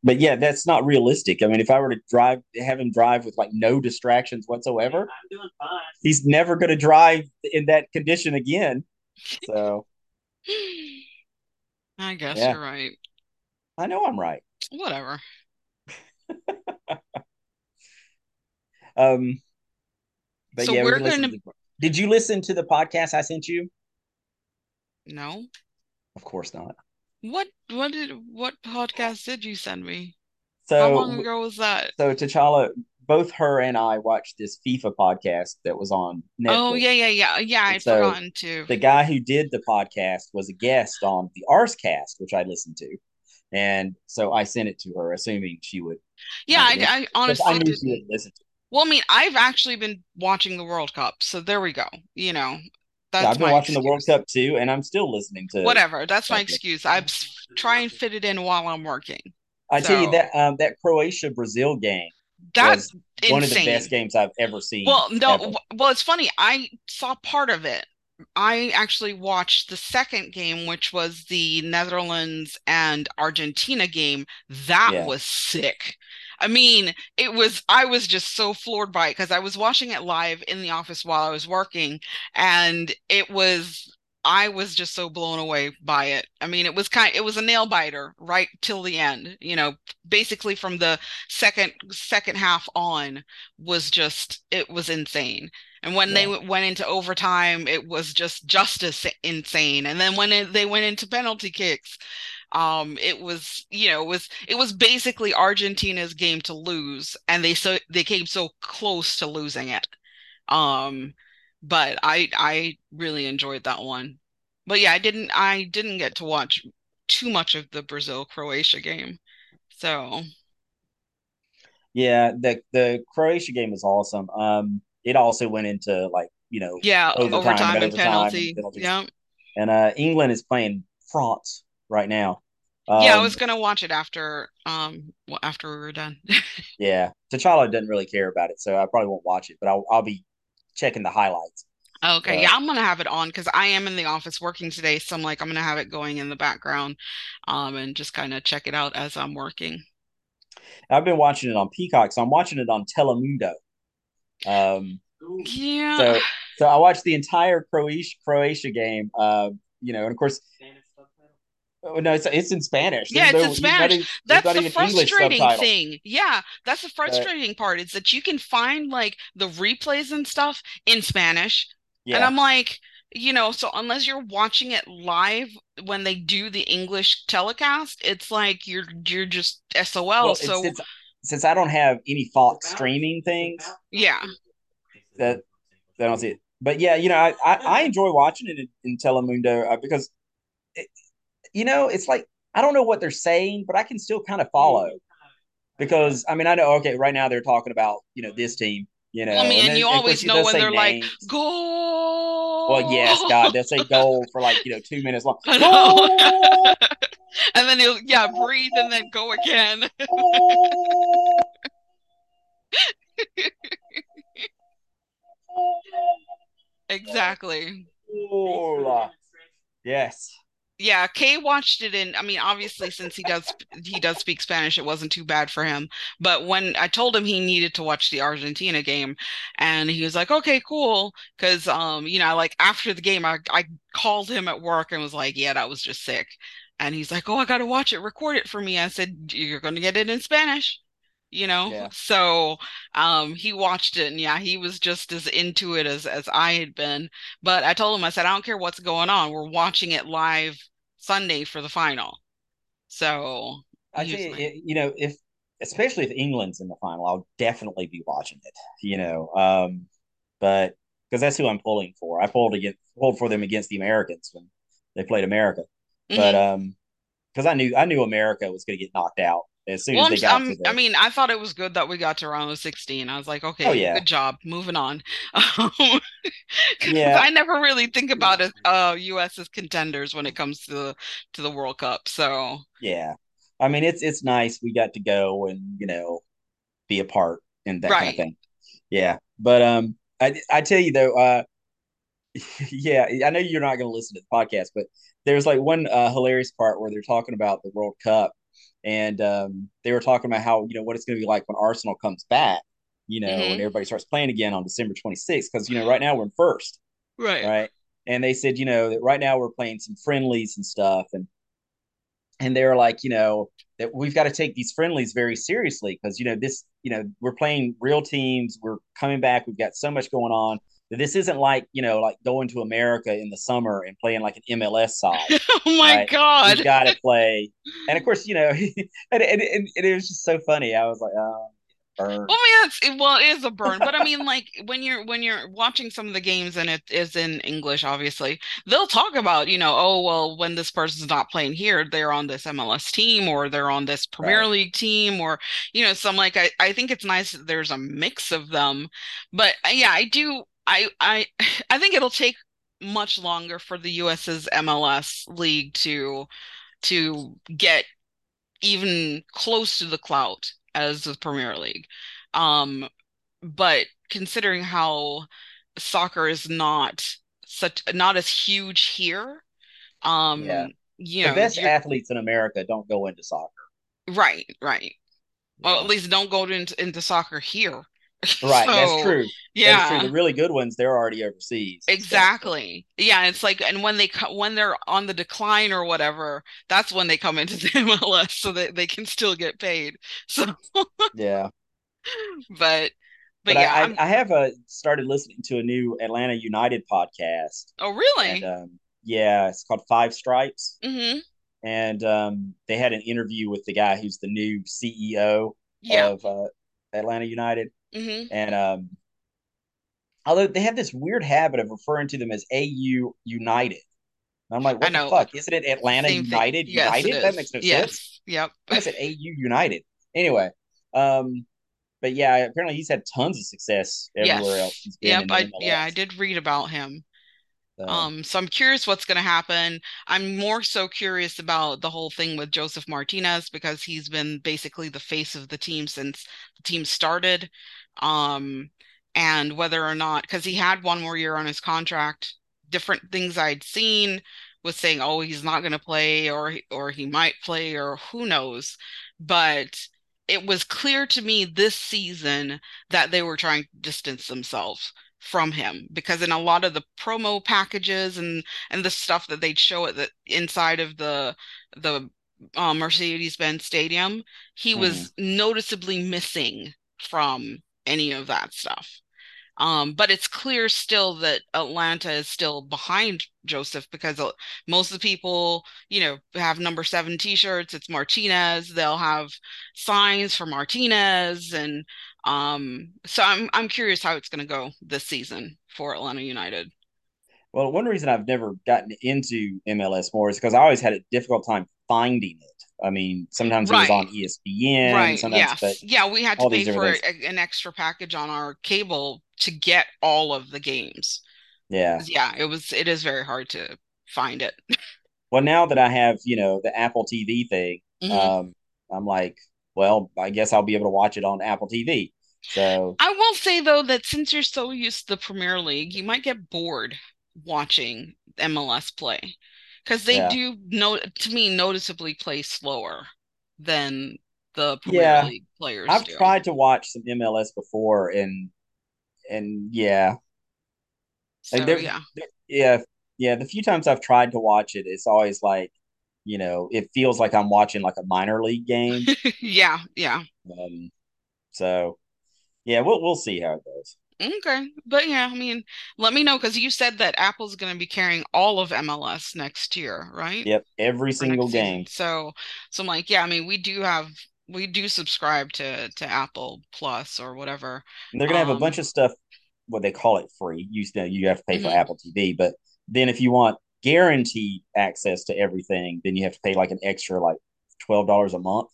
but yeah, that's not realistic. I mean, if I were to drive, have him drive with like no distractions whatsoever, I'm doing fine. he's never going to drive in that condition again. So I guess Yeah. you're right. I know I'm right. Whatever. Um, but So yeah, we we're listen gonna- to- Did you listen to the podcast I sent you? No. Of course not. What what did what podcast did you send me? So How long ago was that? So T'Challa, both her and I watched this FIFA podcast that was on Netflix. Oh yeah, yeah, yeah. Yeah, I'd so forgotten to. The guy who did the podcast was a guest on the Arsecast, which I listened to. And so I sent it to her, assuming she would. Yeah, have it in, I, I honestly I knew she didn't. would listen to. Well, I mean, I've actually been watching the World Cup, so there we go. You know, that's Yeah, I've been watching the World. Cup too, and I'm still listening to. Whatever, that's my excuse. I try and fit it in while I'm working. I tell you that um, that Croatia Brazil game that's one of the best games I've ever seen. Well, no, ever. well, it's funny. I saw part of it I actually watched the second game, which was the Netherlands and Argentina game. That Yeah. was sick. I mean, it was, I was just so floored by it because I was watching it live in the office while I was working, and it was, I was just so blown away by it. I mean, it was kind, it was a nail biter right till the end, you know, basically from the second second half on was just, it was insane. And when they w- went into overtime, it was just justice insane. And then when it, they went into penalty kicks, um, it was, you know, it was it was basically Argentina's game to lose, and they so they came so close to losing it. Um, but I I really enjoyed that one. But yeah, I didn't I didn't get to watch too much of the Brazil Croatia game. So Yeah, the the Croatia game was awesome. Um, it also went into like you know yeah, overtime, overtime and overtime, penalty. penalties. Yeah. and uh, England is playing France right now. Yeah, I Um, was gonna watch it after um well, after we were done. yeah, T'Challa doesn't really care about it, so I probably won't watch it, but I'll I'll be checking the highlights. Okay, Uh, yeah, I'm gonna have it on because I am in the office working today, so I'm like I'm gonna have it going in the background, um, and just kind of check it out as I'm working. I've been watching it on Peacock, so I'm watching it on Telemundo. Um, Yeah, so so I watched the entire Croatia Croatia game. Uh, you know, and of course. Oh, no, it's it's in Spanish. Yeah, There's it's in no- not Spanish. even- that's the frustrating thing. Yeah, that's the frustrating part is that you can find like the replays and stuff in Spanish, and I'm like, you know, so unless you're watching it live when they do the English telecast, it's like you're you're just SOL. well, So since since I don't have any Fox streaming things, Yeah. That- I don't see it. But yeah, you know, I I, I enjoy watching it in, in Telemundo uh, because, you know, it's like I don't know what they're saying, but I can still kind of follow because I mean I know okay, right now they're talking about you know this team, you know, I mean, and then, you always know when they're like, names. goal. Well, yes, God, they'll say goal for like you know two minutes long. Goal! and then he'll yeah breathe and then go again. Exactly. Yes. Yeah, Kay watched it in, I mean, obviously since he does he does speak Spanish, it wasn't too bad for him. But when I told him he needed to watch the Argentina game, and he was like, "Okay, cool." Because um, you know, like after the game, I I called him at work and was like, "Yeah, that was just sick." And he's like, "Oh, I gotta watch it, record it for me." I said, "You're gonna get it in Spanish." You know, Yeah. so um he watched it and yeah, he was just as into it as as I had been. But I told him, I said, I don't care what's going on. We're watching it live Sunday for the final. So I tell you, like- you know, if especially if England's in the final, I'll definitely be watching it. You know, um, but because that's who I'm pulling for. I pulled against pulled for them against the Americans when they played America, but Mhm. um, because I knew I knew America was going to get knocked out as soon well, as they got to the. I mean, I thought it was good that we got to round of 16. I was like, okay, Oh, yeah. good job. Moving on. Yeah. I never really think about it, uh, US as contenders when it comes to the to the World Cup. So yeah, I mean it's it's nice we got to go and you know be a part in that kind of thing. Yeah, but um, I I tell you though, uh, yeah, I know you're not going to listen to the podcast, but there's like one uh, hilarious part where they're talking about the World Cup, and um, they were talking about how you know what it's going to be like when Arsenal comes back, you know, Mhm. and everybody starts playing again on December 26th, because you know right now we're in first, right. right? And they said, you know, that right now we're playing some friendlies and stuff, and and they're like, you know, that we've got to take these friendlies very seriously because you know this, you know, we're playing real teams, we're coming back, we've got so much going on. This isn't like you know, like going to America in the summer and playing like an MLS side. Oh my Right. God. We've got to play, and of course, you know, and, and, and, it was just so funny. I was like, oh, burn. Well, I mean, well, it is a burn, but I mean, like when you're when you're watching some of the games and it is in English, obviously, they'll talk about, you know, oh well, when this person's not playing here, they're on this MLS team or they're on this Premier Right. League team, or you know, so I'm like, I I think it's nice that there's a mix of them, but uh, yeah, I do, I I I think it'll take much longer for the US's MLS league to to get even close to the clout as the Premier League. Um, but considering how soccer is not such not as huge here. Um, Yeah. you the best athletes in America don't go into soccer. right, right. Well, at least don't go into into soccer here. right, So, that's true. Yeah. That's true. The really good ones, they're already overseas. So- Exactly. Yeah, it's like, and when they co- when they're on the decline or whatever, that's when they come into the MLS so that they can still get paid. So, yeah. but, but, But, yeah, I, I, I have uh, started listening to a new Atlanta United podcast. oh really? And um, yeah, it's called Five Stripes. hmm And um, they had an interview with the guy who's the new CEO Yeah. of uh, Atlanta United. Hmm And um, although they have this weird habit of referring to them as AU United. And I'm like, I what know. the fuck? Isn't it Atlanta Same thing. United? Yes, it United? That makes no yes. sense. Yep. Is it AU United? Anyway, um, but yeah, apparently he's had tons of success everywhere Yes. else he's been. Yep. I yeah, I did read about him. So, Um, so I'm curious what's going to happen. I'm more so curious about the whole thing with Josef Martinez because he's been basically the face of the team since the team started. Um, and whether or not, because he had one more year on his contract, different things I'd seen was saying, oh, he's not going to play, or or he might play, or who knows. But it was clear to me this season that they were trying to distance themselves from him because in a lot of the promo packages and and the stuff that they'd show at the inside of the the uh, Mercedes-Benz Stadium, he was noticeably missing from any of that stuff. Um, but it's clear still that Atlanta is still behind Josef because uh, most of the people, you know, have number seven t-shirts. It's Martinez. They'll have signs for Martinez and um, so I'm I'm curious how it's going to go this season for Atlanta United. well, one reason I've never gotten into MLS more is because I always had a difficult time finding it. I mean, sometimes it was on ESPN, right. but yeah, we had to pay for a, an extra package on our cable to get all of the games. yeah. Yeah, it was it is very hard to find it. Well, now that I have, you know, the Apple TV thing, Mhm. um, I'm like, well, I guess I'll be able to watch it on Apple TV. So I will say though that since you're so used to the Premier League, you might get bored watching MLS play because they Yeah. do no to me noticeably play slower than the Premier Yeah. League players I've do. tried to watch some MLS before, and and yeah, So like yeah. yeah, yeah. The few times I've tried to watch it, it's always like, you know, it feels like I'm watching like a minor league game. Yeah, yeah. um, so yeah, we'll we'll see how it goes. Okay. But yeah, I mean, let me know because you said that Apple's going to be carrying all of MLS next year, right? Yep, every For single next season. game. So, so I'm like, yeah, I mean, we do have we do subscribe to to Apple Plus or whatever. And they're gonna have a Um, bunch of stuff. What they call it free. You know, you have to pay for Mhm. Apple TV, but then if you want guaranteed access to everything, then you have to pay like an extra like twelve dollars a month.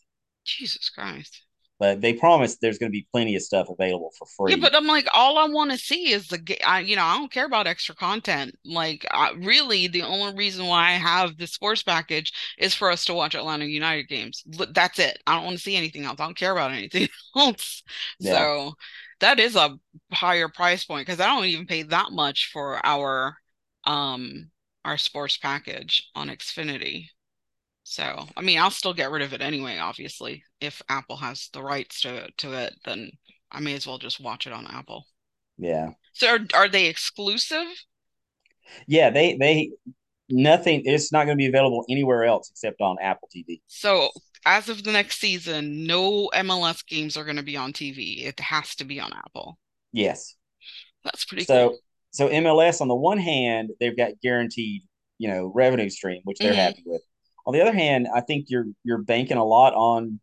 Jesus Christ. But they promise there's going to be plenty of stuff available for free. Yeah, but I'm like, all I want to see is the, I, you know, I don't care about extra content. Like, I, really, the only reason why I have the sports package is for us to watch Atlanta United games. That's it. I don't want to see anything else. I don't care about anything else. Yeah. So that is a higher price point because I don't even pay that much for our, um, our sports package on Xfinity. So, I mean, I'll still get rid of it anyway, obviously. If Apple has the rights to to it, then I may as well just watch it on Apple. yeah, So are, are they exclusive? yeah. They they nothing. It's not going to be available anywhere else except on Apple TV. So as of the next season, no MLS games are going to be on TV. It has to be on Apple. Yes. That's pretty So cool. so MLS on the one hand, they've got guaranteed, you know, revenue stream, which they're Mhm. happy with. On the other hand, I think you're you're banking a lot on,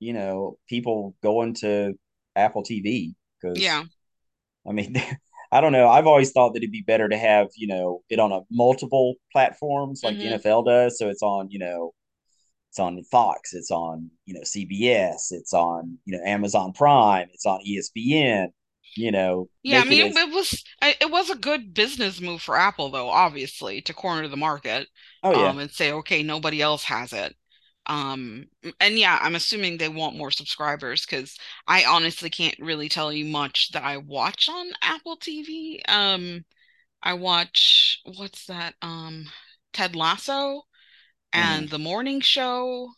you know, people going to Apple TV because Yeah. I mean, I don't know. I've always thought that it'd be better to have, you know, it on a multiple platforms like Mhm. the NFL does. So it's on, you know, it's on Fox, it's on, you know, CBS, it's on, you know, Amazon Prime, it's on ESPN, you know. Yeah, I mean, as- it, was it was a good business move for Apple, though, obviously, to corner the market. oh yeah. um, and say, okay, nobody else has it. Um, and yeah, I'm assuming they want more subscribers because I honestly can't really tell you much that I watch on Apple TV. Um, I watch what's that? Um, Ted Lasso and The Morning Show.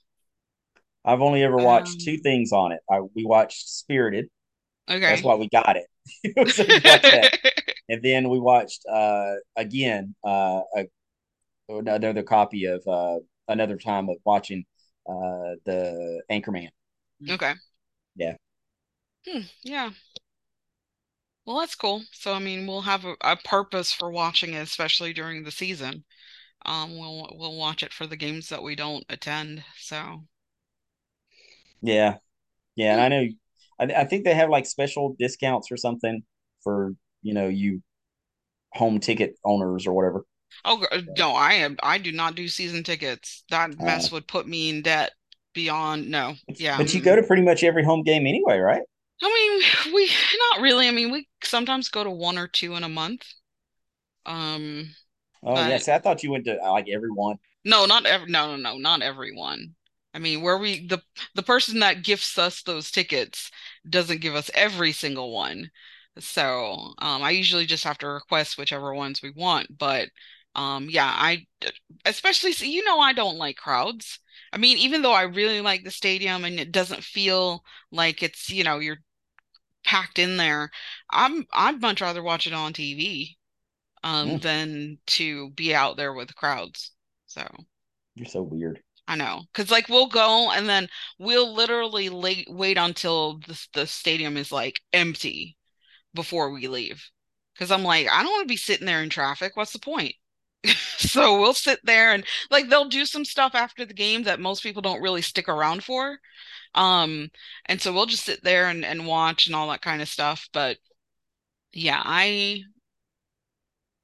I've only ever watched Um, two things on it. I we watched Spirited. Okay. That's why we got it. So we watched that, and then we watched uh again uh a, another copy of uh another time of watching uh the Anchorman. Okay. Yeah. Hmm, yeah. Well, that's cool. So, I mean, we'll have a, a purpose for watching it, especially during the season. Um, we'll we'll watch it for the games that we don't attend. So, Yeah, yeah, and hmm. I know I, I think they have like special discounts or something for you know you home ticket owners or whatever. Oh no, I am I do not do season tickets. That Uh, mess would put me in debt beyond no. Yeah. but you go to pretty much every home game anyway, right? I mean, we not really. I mean, we sometimes go to one or two in a month. Um, Oh yeah, I thought you went to uh, like every one. no, not every no, no, no, not everyone. I mean, where we the the person that gifts us those tickets doesn't give us every single one. So, um, I usually just have to request whichever ones we want. But, um, yeah, I especially so you know I don't like crowds. I mean, even though I really like the stadium and it doesn't feel like it's, you know, you're packed in there. I'm I'd much rather watch it on TV um Mm, than to be out there with crowds. So you're so weird. I know, because like we'll go and then we'll literally wait until the the stadium is like empty before we leave. Because I'm like, I don't want to be sitting there in traffic. What's the point? So we'll sit there and like they'll do some stuff after the game that most people don't really stick around for. Um, and so we'll just sit there and, and watch and all that kind of stuff. But yeah, I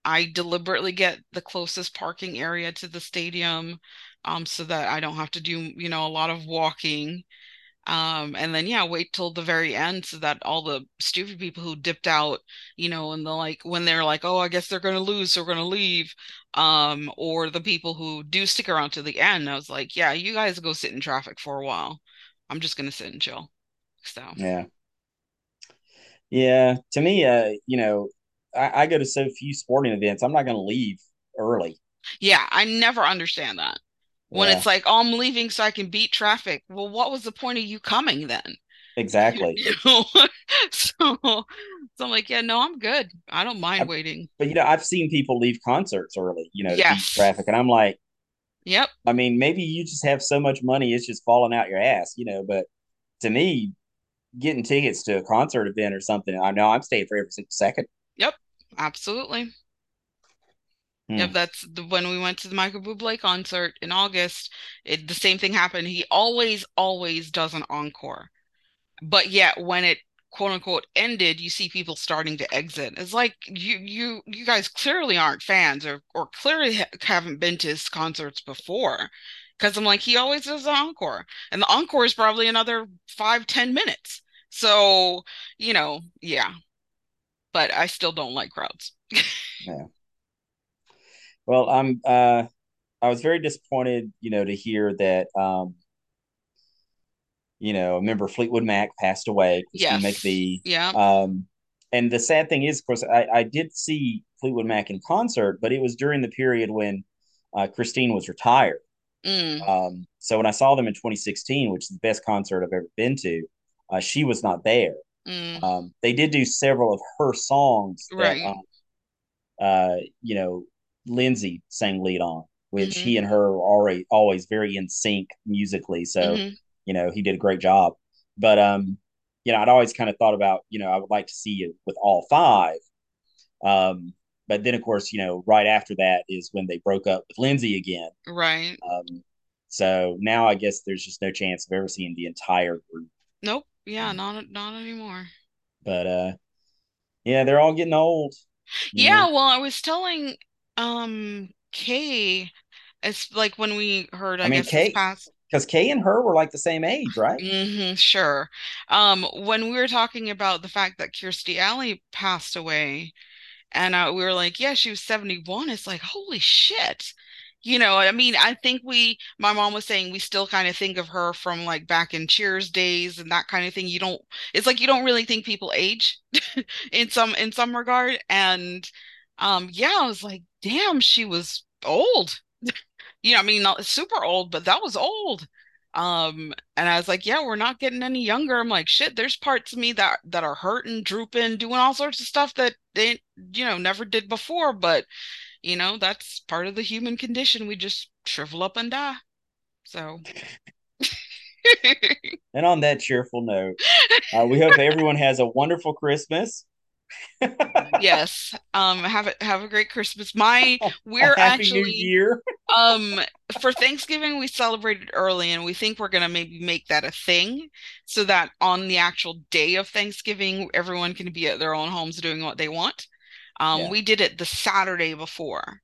I deliberately get the closest parking area to the stadium, um, so that I don't have to do, you know, a lot of walking. Um, and then yeah, wait till the very end so that all the stupid people who dipped out, you know, and the like when they're like, oh, I guess they're gonna lose, so we're gonna leave. Um, or the people who do stick around to the end, I was like, yeah, you guys go sit in traffic for a while. I'm just gonna sit and chill. So Yeah, yeah. To me, uh, you know, I, I go to so few sporting events. I'm not going to leave early. yeah, I never understand that. When Yeah, it's like, oh, I'm leaving so I can beat traffic. Well, what was the point of you coming then? exactly. You know? So, so I'm like, yeah, no, I'm good. I don't mind I, waiting. but you know, I've seen people leave concerts early, you know, to beat Yes. traffic, and I'm like, Yep. I mean, maybe you just have so much money, it's just falling out your ass, you know. But to me, getting tickets to a concert event or something, I know I'm staying for every second. Yep. Absolutely. Yep. Hmm. That's the, when we went to the Michael Bublé concert in August. It, the same thing happened. He always, always does an encore. But yet when it quote unquote ended, you see people starting to exit. It's like you you you guys clearly aren't fans or or clearly ha haven't been to his concerts before. Because I'm like, he always does an encore. And the encore is probably another five, ten minutes. So, you know, yeah. But I still don't like crowds. Yeah. Well, I'm uh I was very disappointed, you know, to hear that um, you know, a member Fleetwood Mac passed away, Christine Yes. McVie. Yeah. Um, and the sad thing is, of course, I, I did see Fleetwood Mac in concert, but it was during the period when uh, Christine was retired. Mm, Um, so when I saw them in 2016, which is the best concert I've ever been to, uh, she was not there. mm, Um, they did do several of her songs that, right. um, uh, you know, Lindsey sang lead on, which hmm he and her are already always very in sync musically. So, hmm you know, he did a great job. But um, you know, I'd always kind of thought about, you know, I would like to see you with all five. Um, but then of course, you know, right after that is when they broke up with Lindsey again. Right. Um, so now I guess there's just no chance of ever seeing the entire group. Nope. Yeah, not not anymore. But uh, yeah, they're all getting old. Yeah, know, well, I was telling um Kay, it's like when we heard, I I mean, guess Kate, past because Kay and her were like the same age, right? Mm-hmm, sure. Um, when we were talking about the fact that Kirstie Alley passed away, and uh, we were like, yeah, she was 71. It's like, holy shit. You know, I mean, I think we, my mom was saying we still kind of think of her from like back in Cheers days and that kind of thing. You don't, it's like you don't really think people age in some in some regard. And Um, yeah, I was like, damn, she was old. You know, I mean, not super old, but that was old. Um, and I was like, yeah, we're not getting any younger. I'm like, shit, there's parts of me that that are hurting, drooping, doing all sorts of stuff that they, you know, never did before. But, you know, that's part of the human condition. We just shrivel up and die. So And on that cheerful note, uh, we hope everyone has a wonderful Christmas. yes. Um, have it have a great Christmas. My we're a happy actually New Year. um for Thanksgiving we celebrated early and we think we're gonna maybe make that a thing so that on the actual day of Thanksgiving everyone can be at their own homes doing what they want. Um, Yeah. we did it the Saturday before.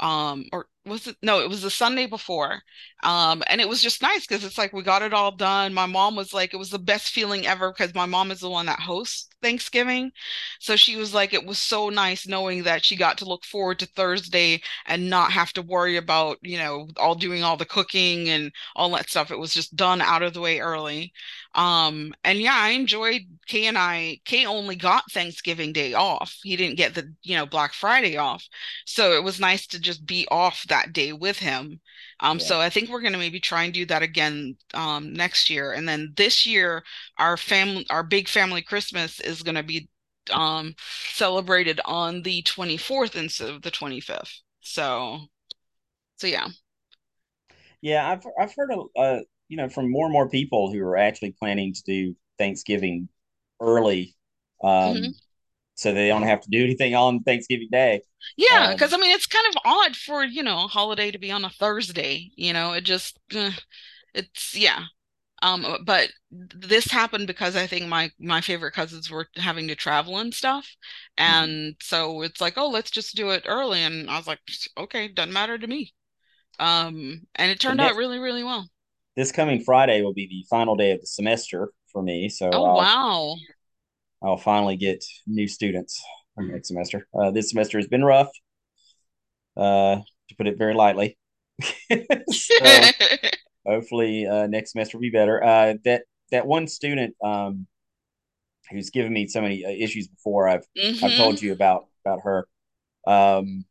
Um, or was it no, it was the Sunday before. Um, and it was just nice because it's like we got it all done. My mom was like, it was the best feeling ever because my mom is the one that hosts Thanksgiving. So she was like, it was so nice knowing that she got to look forward to Thursday and not have to worry about, you know, all doing all the cooking and all that stuff. It was just done out of the way early. Um, and yeah, I enjoyed Kay and I, Kay only got Thanksgiving Day off. He didn't get the, you know, Black Friday off. So it was nice to just be off that day with him. Um, Yeah. so I think we're gonna maybe try and do that again um next year. And then this year, our family, our big family Christmas is gonna be um celebrated on the 24th instead of the 25th. So so yeah. Yeah, I've I've heard a uh, you know from more and more people who are actually planning to do Thanksgiving early, um, Mhm. So they don't have to do anything on Thanksgiving Day. Yeah, Um, because I mean it's kind of odd for, you know, a holiday to be on a Thursday, you know, it just eh, it's yeah. Um, but this happened because I think my my favorite cousins were having to travel and stuff. Mhm. And so it's like, oh, let's just do it early. And I was like, okay, doesn't matter to me. Um, and it turned out really, really well. this coming Friday will be the final day of the semester for me, so Oh, I'll wow. I'll finally get new students next semester. Uh, this semester has been rough, uh, to put it very lightly. so hopefully uh, next semester will be better. Uh, that that one student um, who's given me so many uh, issues before, I've I've Mhm. told you about about her. Um,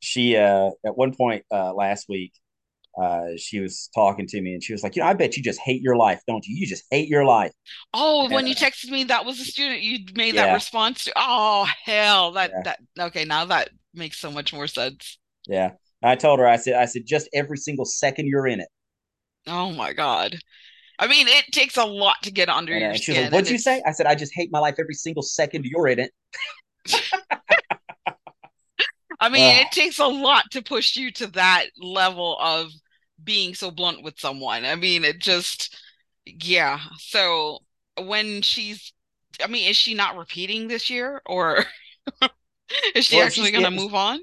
she uh, at one point uh, last week, uh, she was talking to me and she was like, "You know, I bet you just hate your life, don't you? You just hate your life." Oh, And when you uh, texted me, that was a student you made that response to. Oh, hell, that yeah, that okay, now that makes so much more sense. yeah. I told her, I said, I said, just every single second you're in it. Oh my God. I mean, it takes a lot to get under And, uh, your and was like, "What'd you say?" I said, "I just hate my life every single second you're in it." I mean, Ugh. it takes a lot to push you to that level of being so blunt with someone. I mean, it just, yeah. So when she's, I mean, is she not repeating this year or is she Well, actually going to move on?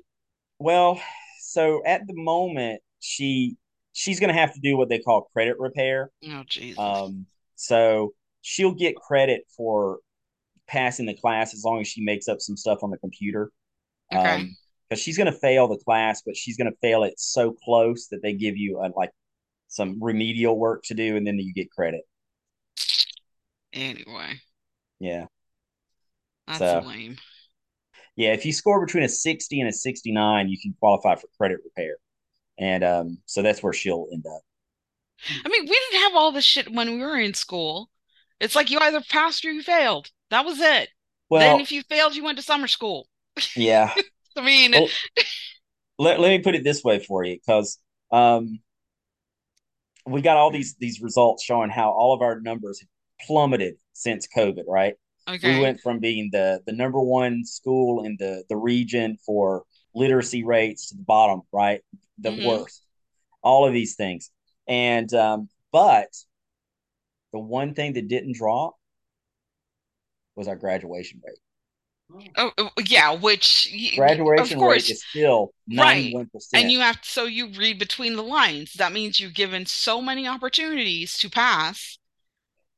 well. So at the moment, she she's gonna have to do what they call credit repair. Oh, Jesus. Um, so she'll get credit for passing the class as long as she makes up some stuff on the computer. Okay. Um, because she's gonna fail the class, but she's gonna fail it so close that they give you a, like some remedial work to do, and then you get credit. Anyway, Yeah. that's So lame. yeah, if you score between a sixty and a sixty-nine, you can qualify for credit repair, and um, so that's where she'll end up. I mean, we didn't have all this shit when we were in school. It's like you either passed or you failed. That was it. Well, Then if you failed, you went to summer school. yeah. I mean, Well, let, let me put it this way for you, because um, we got all these these results showing how all of our numbers have plummeted since COVID, right? We went from being the the number one school in the the region for literacy rates to the bottom, right? The hmm worst. All of these things, and um, but the one thing that didn't drop was our graduation rate. Oh, oh, yeah, which y- of Graduation rate is still right. And you have so you read between the lines. That means you're given so many opportunities to pass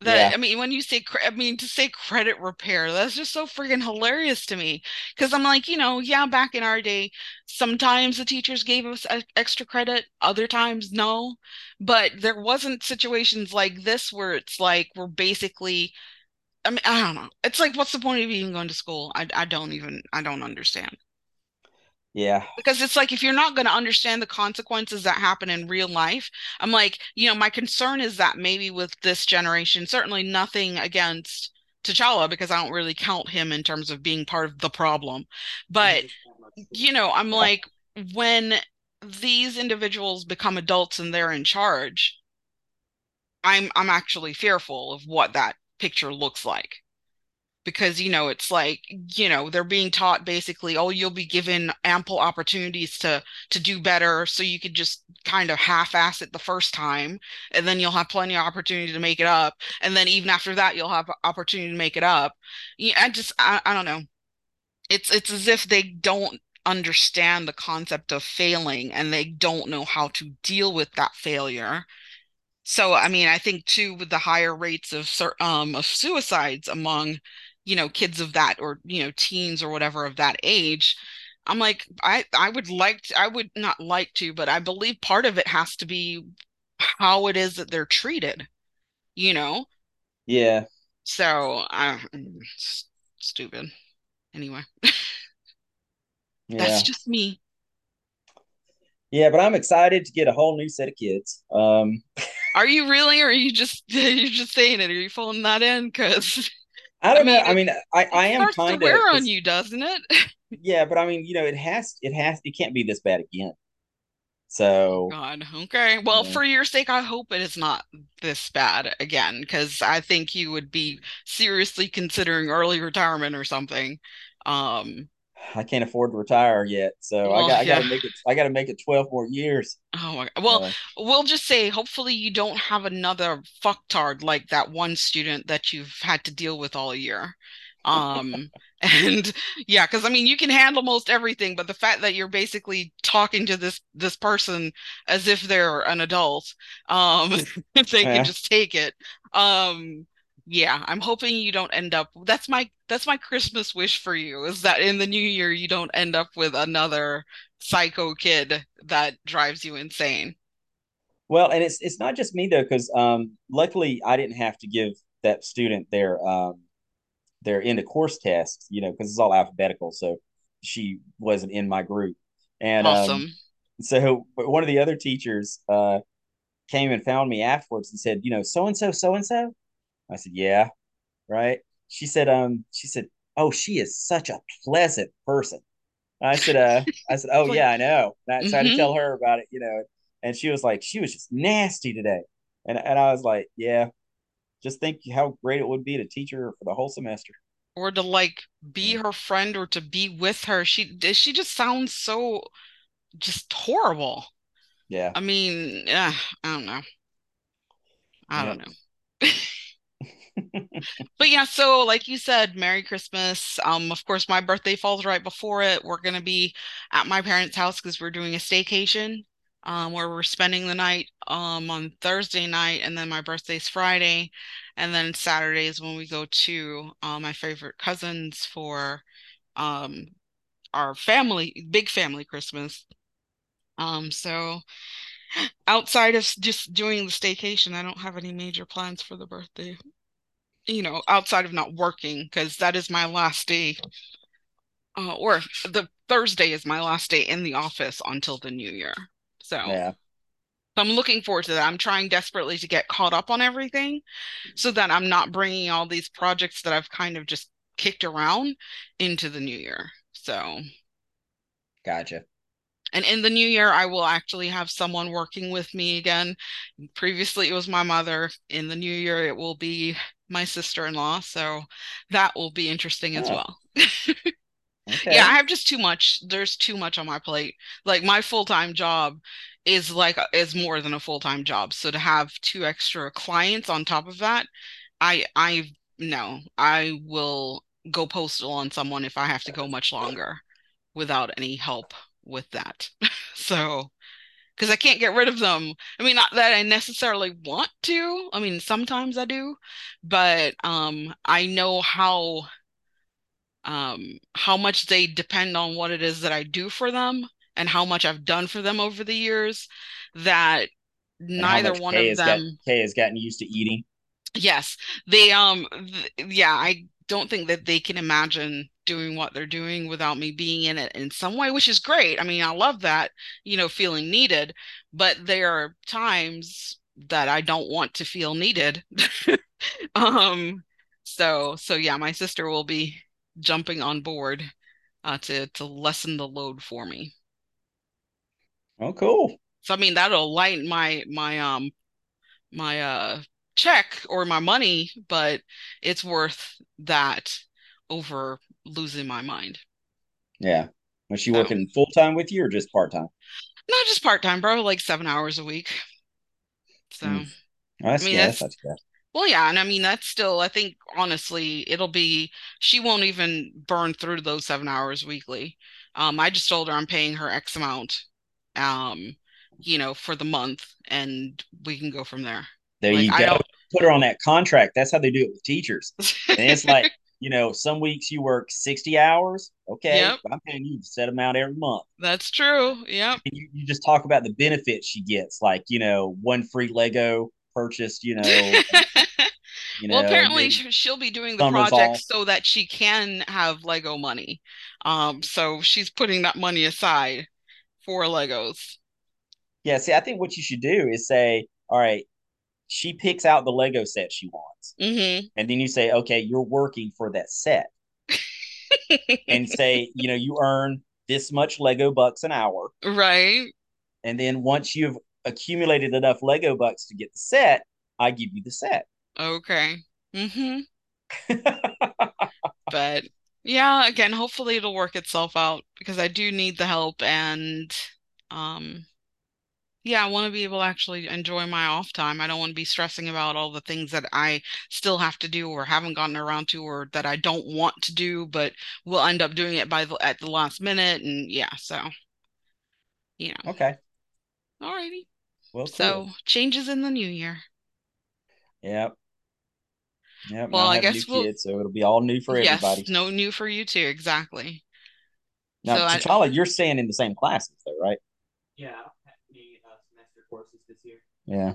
that Yeah, I mean, when you say I mean to say credit repair, that's just so freaking hilarious to me. Because I'm like, you know, yeah, back in our day, sometimes the teachers gave us extra credit, other times no. But there wasn't situations like this where it's like we're basically I mean, I don't know. It's like, what's the point of even going to school? I, I don't even, I don't understand. Yeah. Because it's like if you're not going to understand the consequences that happen in real life, I'm like, you know, my concern is that maybe with this generation, certainly nothing against T'Challa because I don't really count him in terms of being part of the problem. But, you know, I'm like, when these individuals become adults and they're in charge, I'm I'm actually fearful of what that picture looks like. Because you know it's like you know they're being taught basically oh you'll be given ample opportunities to to do better so you could just kind of half-ass it the first time and then you'll have plenty of opportunity to make it up and then even after that you'll have opportunity to make it up. Yeah I just I, I don't know. It's it's as if they don't understand the concept of failing and they don't know how to deal with that failure so I mean I think too with the higher rates of um of suicides among you know kids of that or you know teens or whatever of that age i'm like i i would like to, i would not like to but i believe part of it has to be how it is that they're treated you know Yeah. so i stupid anyway Yeah. that's just me Yeah, but I'm excited to get a whole new set of kids. Um, are you really or are you just you're just saying it are you pulling that in because I don't I know. mean, I mean, I, I am kind of wear on you doesn't it yeah, but I mean, you know, it has it has it can't be this bad again. So God, okay. Well, yeah. for your sake, I hope it is not this bad again, because I think you would be seriously considering early retirement or something. Um, I can't afford to retire yet, so I well, got I got to make it. I got to make it twelve more years. Oh my God. Well, Uh, we'll just say hopefully you don't have another fucktard like that one student that you've had to deal with all year. Um, and yeah, because I mean you can handle most everything, but the fact that you're basically talking to this this person as if they're an adult, um, if they can just take it. Um, yeah, I'm hoping you don't end up that's my that's my Christmas wish for you is that in the new year you don't end up with another psycho kid that drives you insane. Well, and it's it's not just me though, because um, luckily I didn't have to give that student their um their end of course test, you know, because it's all alphabetical. So she wasn't in my group, and um, Awesome. so but one of the other teachers uh came and found me afterwards and said, you know, so and so, so and so. I said, yeah, right. She said, um, she said, oh, she is such a pleasant person. I said, uh, I said, oh yeah, I know. And I tried to mm-hmm. tell her about it, you know, and she was like, she was just nasty today, and and I was like, yeah, just think how great it would be to teach her for the whole semester. Or to like be her friend or to be with her. She does she just sounds so just horrible. yeah, I mean, uh, I don't know. I yeah. don't know. But yeah, so like you said, Merry Christmas. Um, of course, my birthday falls right before it. We're gonna be at my parents' house because we're doing a staycation, um, where we're spending the night um on Thursday night, and then my birthday's Friday, and then Saturday is when we go to uh, my favorite cousins for um our family, big family Christmas. Um, so outside of just doing the staycation, I don't have any major plans for the birthday you know, outside of not working, because that is my last day, uh, or the Thursday is my last day in the office until the new year. So yeah. So I'm looking forward to that. I'm trying desperately to get caught up on everything so that I'm not bringing all these projects that I've kind of just kicked around into the new year. So, Gotcha. and in the new year, I will actually have someone working with me again. Previously, it was my mother. In the new year, it will be my sister-in-law. So that will be interesting as Oh, well. Yeah, I have just too much. There's too much on my plate. Like my full-time job is like is more than a full-time job. So to have two extra clients on top of that, I I no, I will go postal on someone if I have to go much longer without any help with that. So, because I can't get rid of them. I mean, not that I necessarily want to. I mean, sometimes I do, but um I know how um, how much they depend on what it is that I do for them and how much I've done for them over the years that And neither one Kay of has got them, Kay has gotten used to eating. yes, they um th yeah, I don't think that they can imagine doing what they're doing without me being in it in some way, which is great. I mean, I love that, you know, feeling needed, but there are times that I don't want to feel needed. um so so yeah, my sister will be jumping on board uh to to lessen the load for me. Oh, cool. So I mean that'll lighten my my um my uh check or my money, but it's worth that over losing my mind. Yeah. Was she So- working full time with you or just part time? Not just part time, bro, like seven hours a week. So Mm. That's, I mean, yeah, that's, that's good. Well, yeah, and I mean that's still, I think honestly, it'll be she won't even burn through those seven hours weekly. Um, I just told her I'm paying her X amount, um, you know, for the month, and we can go from there. There Like, you go. Put her on that contract. That's how they do it with teachers. And it's like, you know, some weeks you work 60 hours. Okay. Yep. I'm paying you the set amount every month. That's true. Yep. And you, you just talk about the benefits she gets, like, you know, one free Lego purchased, you know, you know. Well, apparently she'll be doing the project off. so that she can have Lego money. Um, so she's putting that money aside for Legos. yeah, see, I think what you should do is say, all right, she picks out the Lego set she wants. Mm-hmm. And then you say, okay, you're working for that set. and say, you know, you earn this much Lego bucks an hour. Right. And then once you've accumulated enough Lego bucks to get the set, I give you the set. Okay. Mm-hmm. But yeah, again, hopefully it'll work itself out because I do need the help and um yeah, I want to be able to actually enjoy my off time. I don't want to be stressing about all the things that I still have to do or haven't gotten around to or that I don't want to do, but will end up doing it by the at the last minute and yeah, so you know. okay. Alrighty. Well, So changes in the new year. Yep. Yep. Well, now I guess we'll- kids, so it'll be all new for Yes, everybody. no new for you too, exactly. Now, so I- T'Challa, you're staying in the same classes, though, right? Yeah, I don't have any uh, semester courses this year. Yeah.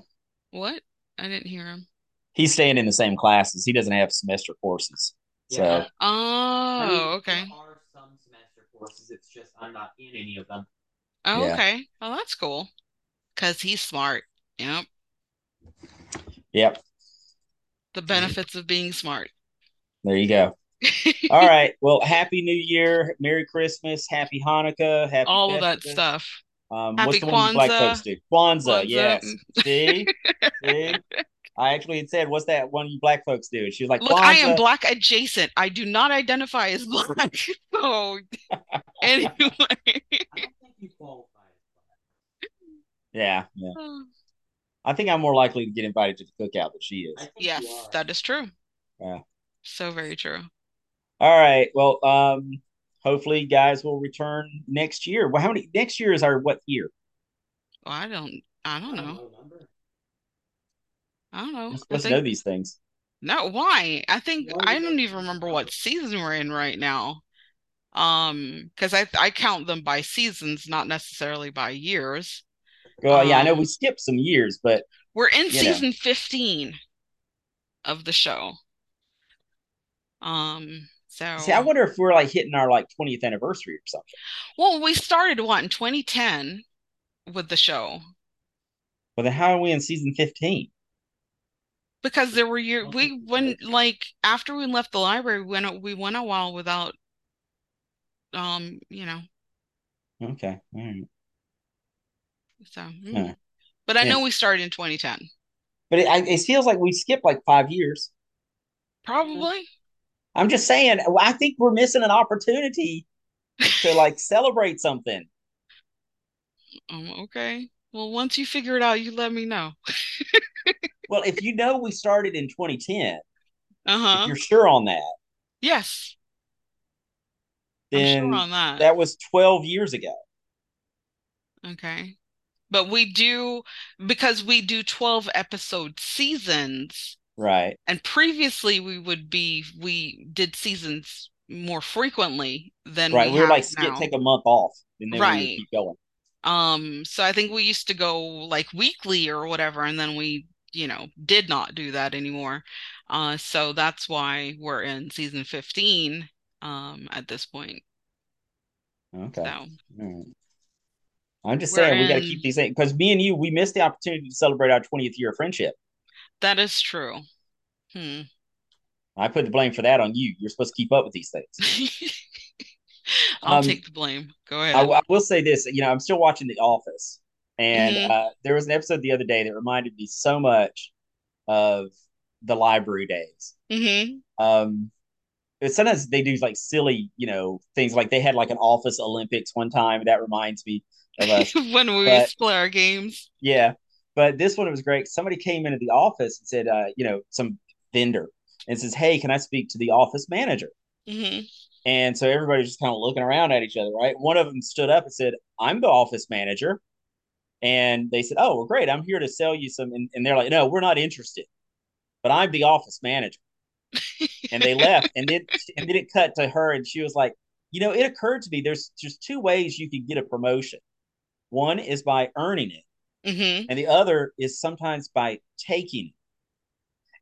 What? I didn't hear him. He's staying in the same classes. He doesn't have semester courses. So, Yeah. Oh, I mean, okay. There are some semester courses. It's just I'm not in any of them. Oh, Yeah. okay. Well, that's cool. Because he's smart. Yep. yep. The benefits of being smart. There you go. All right. Well, happy New Year, Merry Christmas, Happy Hanukkah, Happy All of that stuff. Um, Happy what's the one you black folks do? Kwanzaa, Kwanzaa. yes. See, see. I actually had said, "What's that one you black folks do?" And she was like, Look, I am black adjacent. I do not identify as black. So, anyway. I think you qualify as. Yeah, yeah. I think I'm more likely to get invited to the cookout than she is. Yes, that is true. Yeah. So very true. All right. Well, um, hopefully, guys will return next year. Well, how many? Next year is our what year? Well, I don't I don't know. I don't know. You're I supposed to know these things. no, why? I think Why I don't don't even remember what season we're in right now. Um, because I I count them by seasons, not necessarily by years. Well, yeah, I know Um, we skipped some years, but We're in You know. season 15 of the show. Um, so see, I wonder if we're like hitting our like 20th anniversary or something. well, we started what in 2010 with the show Well, then how are we in season 15? because there were year we went like- after we left the library, we went we went a while without um, you know, Okay, all right. so mm. But I Yeah. know we started in 2010. But it, it feels like we skipped like five years. Probably. I'm just saying, I think we're missing an opportunity to like celebrate something. Um, okay. Well, once you figure it out, you let me know. Well, if you know we started in 2010, Uh-huh. you're sure on that, Yes, I'm then sure on that. that was 12 years ago. Okay. But we do because we do 12 episode seasons, Right. and previously we would be we did seasons more frequently than Right. we We were like, now. take a month off, and then we Right. would keep going. Um, so I think we used to go like weekly or whatever, and then we, you know, did not do that anymore. Uh, so that's why we're in season 15. um at this point. Okay. So right. I'm just We're saying we got to in- keep these things because me and you we missed the opportunity to celebrate our 20th year of friendship. That is true. Hmm. I put the blame for that on you. You're supposed to keep up with these things. I'll Um, take the blame. Go ahead. I will say this, you know, I'm still watching The Office, and Mhm. uh, there was an episode the other day that reminded me so much of the library days. hmm Um, sometimes they do like silly, you know, things like they had like an Office Olympics one time. That reminds me of us. when we but- play our games. Yeah, but this one was great. Somebody came into the office and said, uh, you know, some vendor and says, "Hey, can I speak to the office manager?" hmm And so everybody's just kind of looking around at each other, right? One of them stood up and said, I'm the office manager. And they said, Oh, well, great. I'm here to sell you some. And, and they're like, No, we're not interested, but I'm the office manager. And they left. And then, and then it cut to her. And she was like, You know, it occurred to me there's just two ways you could get a promotion. One is by earning it, hmm and the other is sometimes by taking it.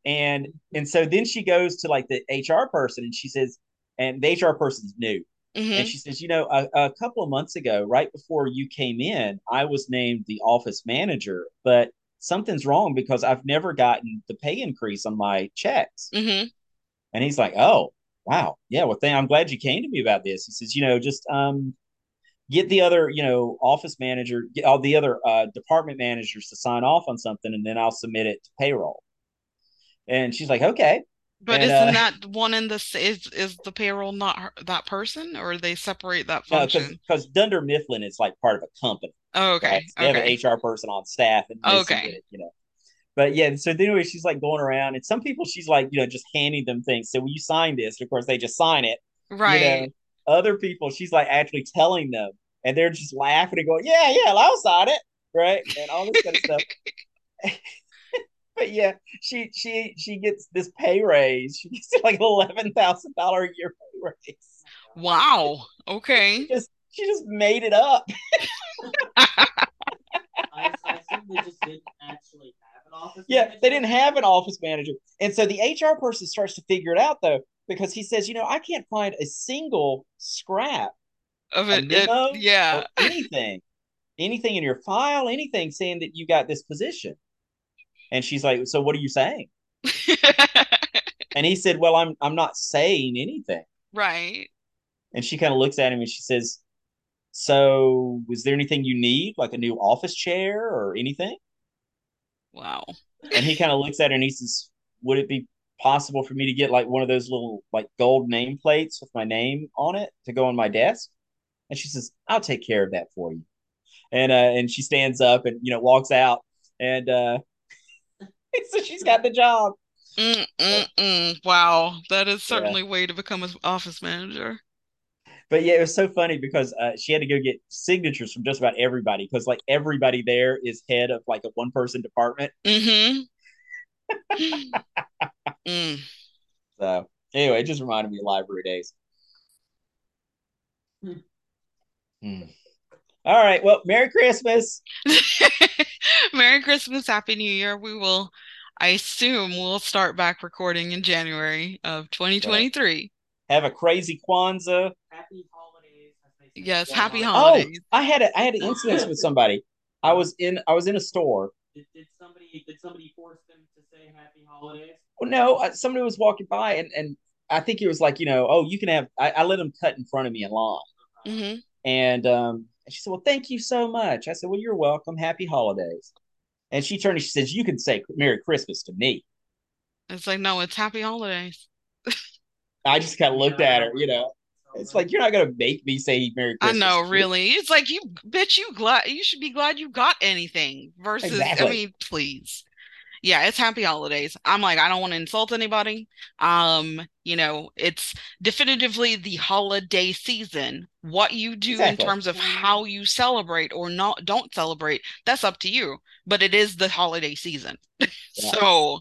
And and so then she goes to like the HR person and she says, and the HR person's new. hmm And she says, you know, a, a couple of months ago, right before you came in, I was named the office manager, but something's wrong because I've never gotten the pay increase on my checks. hmm And he's like, oh, wow. Yeah. Well, th- I'm glad you came to me about this. He says, you know, just um, get the other, you know, office manager, get all the other uh, department managers to sign off on something, and then I'll submit it to payroll. And she's like, okay. But And, isn't uh, that one in the is is the payroll not her, that person or they separate that No, because function? because Dunder Mifflin is like part of a company. Oh, okay. right? So they Okay. have an HR person on staff, and Okay. it, you know. But yeah, so anyway, she's like going around, and some people she's like, you know, just handing them things. So will you sign this? And of course, they just sign it. You Right. know, other people, she's like actually telling them, and they're just laughing and going, "Yeah, yeah, I'll sign it," right? And all this kind of stuff. but yeah, she she she gets this pay raise. She gets like eleven thousand dollar a year pay raise. Wow. Okay. Just she just made it up. I, I assume they just didn't actually have an office. Yeah, manager. they didn't have an office manager. And so the HR person starts to figure it out though, because he says, you know, I can't find a single scrap Of A it, it memo yeah. or anything, anything in your file, anything saying that you got this position. And she's like, So what are you saying? And he said, Well, I'm I'm not saying anything. Right. And she kind of looks at him and she says, So was there anything you need, like a new office chair or anything? Wow. And he kind of looks at her and he says, Would it be possible for me to get like one of those little like gold nameplates with my name on it to go on my desk? And she says, I'll take care of that for you. And uh and she stands up and you know walks out and uh so she's got the job. Mm, mm, mm. Wow. That is certainly a way to become an office manager. But yeah, it was so funny because uh, she had to go get signatures from just about everybody because like everybody there is head of like a one person department. Mm-hmm. Mm. So anyway, it just reminded me of library days. Hmm. All right. Well, Merry Christmas. Merry Christmas, Happy New Year. We will, I assume, we'll start back recording in January of 2023. Have a crazy Kwanzaa. Happy holidays. as they say. Yes, Yeah, happy holidays. Oh. I had a I had an incident with somebody. I was in I was in a store. Did, did somebody did somebody force them to say happy holidays? Well, no, uh, somebody was walking by and and I think it was like you know, oh, you can have. I, I let them cut in front of me in line, hmm and um, and she said, well, thank you so much. I said, well, you're welcome. Happy holidays. And she turned and she says, you can say Merry Christmas to me. It's like, no, it's happy holidays. I just kind of looked at her, you know. It's like you're not gonna make me say Merry Christmas. I know, really. It's like you, bitch, you glad you should be glad you got anything versus, I mean, please. Yeah, it's happy holidays. I'm like, I don't want to insult anybody. Um, you know, it's definitively the holiday season. What you do in terms of how you celebrate or not don't celebrate, that's up to you. But it is the holiday season. Yeah. So,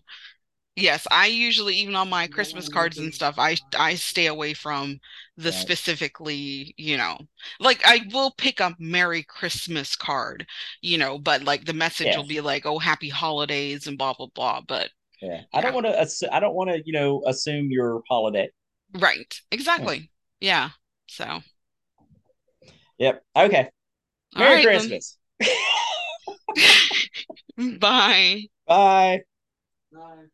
yes, I usually even on my Christmas cards and stuff, I I stay away from the Right. specifically, you know, like I will pick a Merry Christmas card, you know, but like the message Yeah. will be like, oh, happy holidays and blah blah blah. But Yeah. I don't want to. Assu- I don't want to. You know, assume your holiday. right, exactly. Yeah. So Yep. Okay. Merry right. Christmas. Bye. Bye. Bye.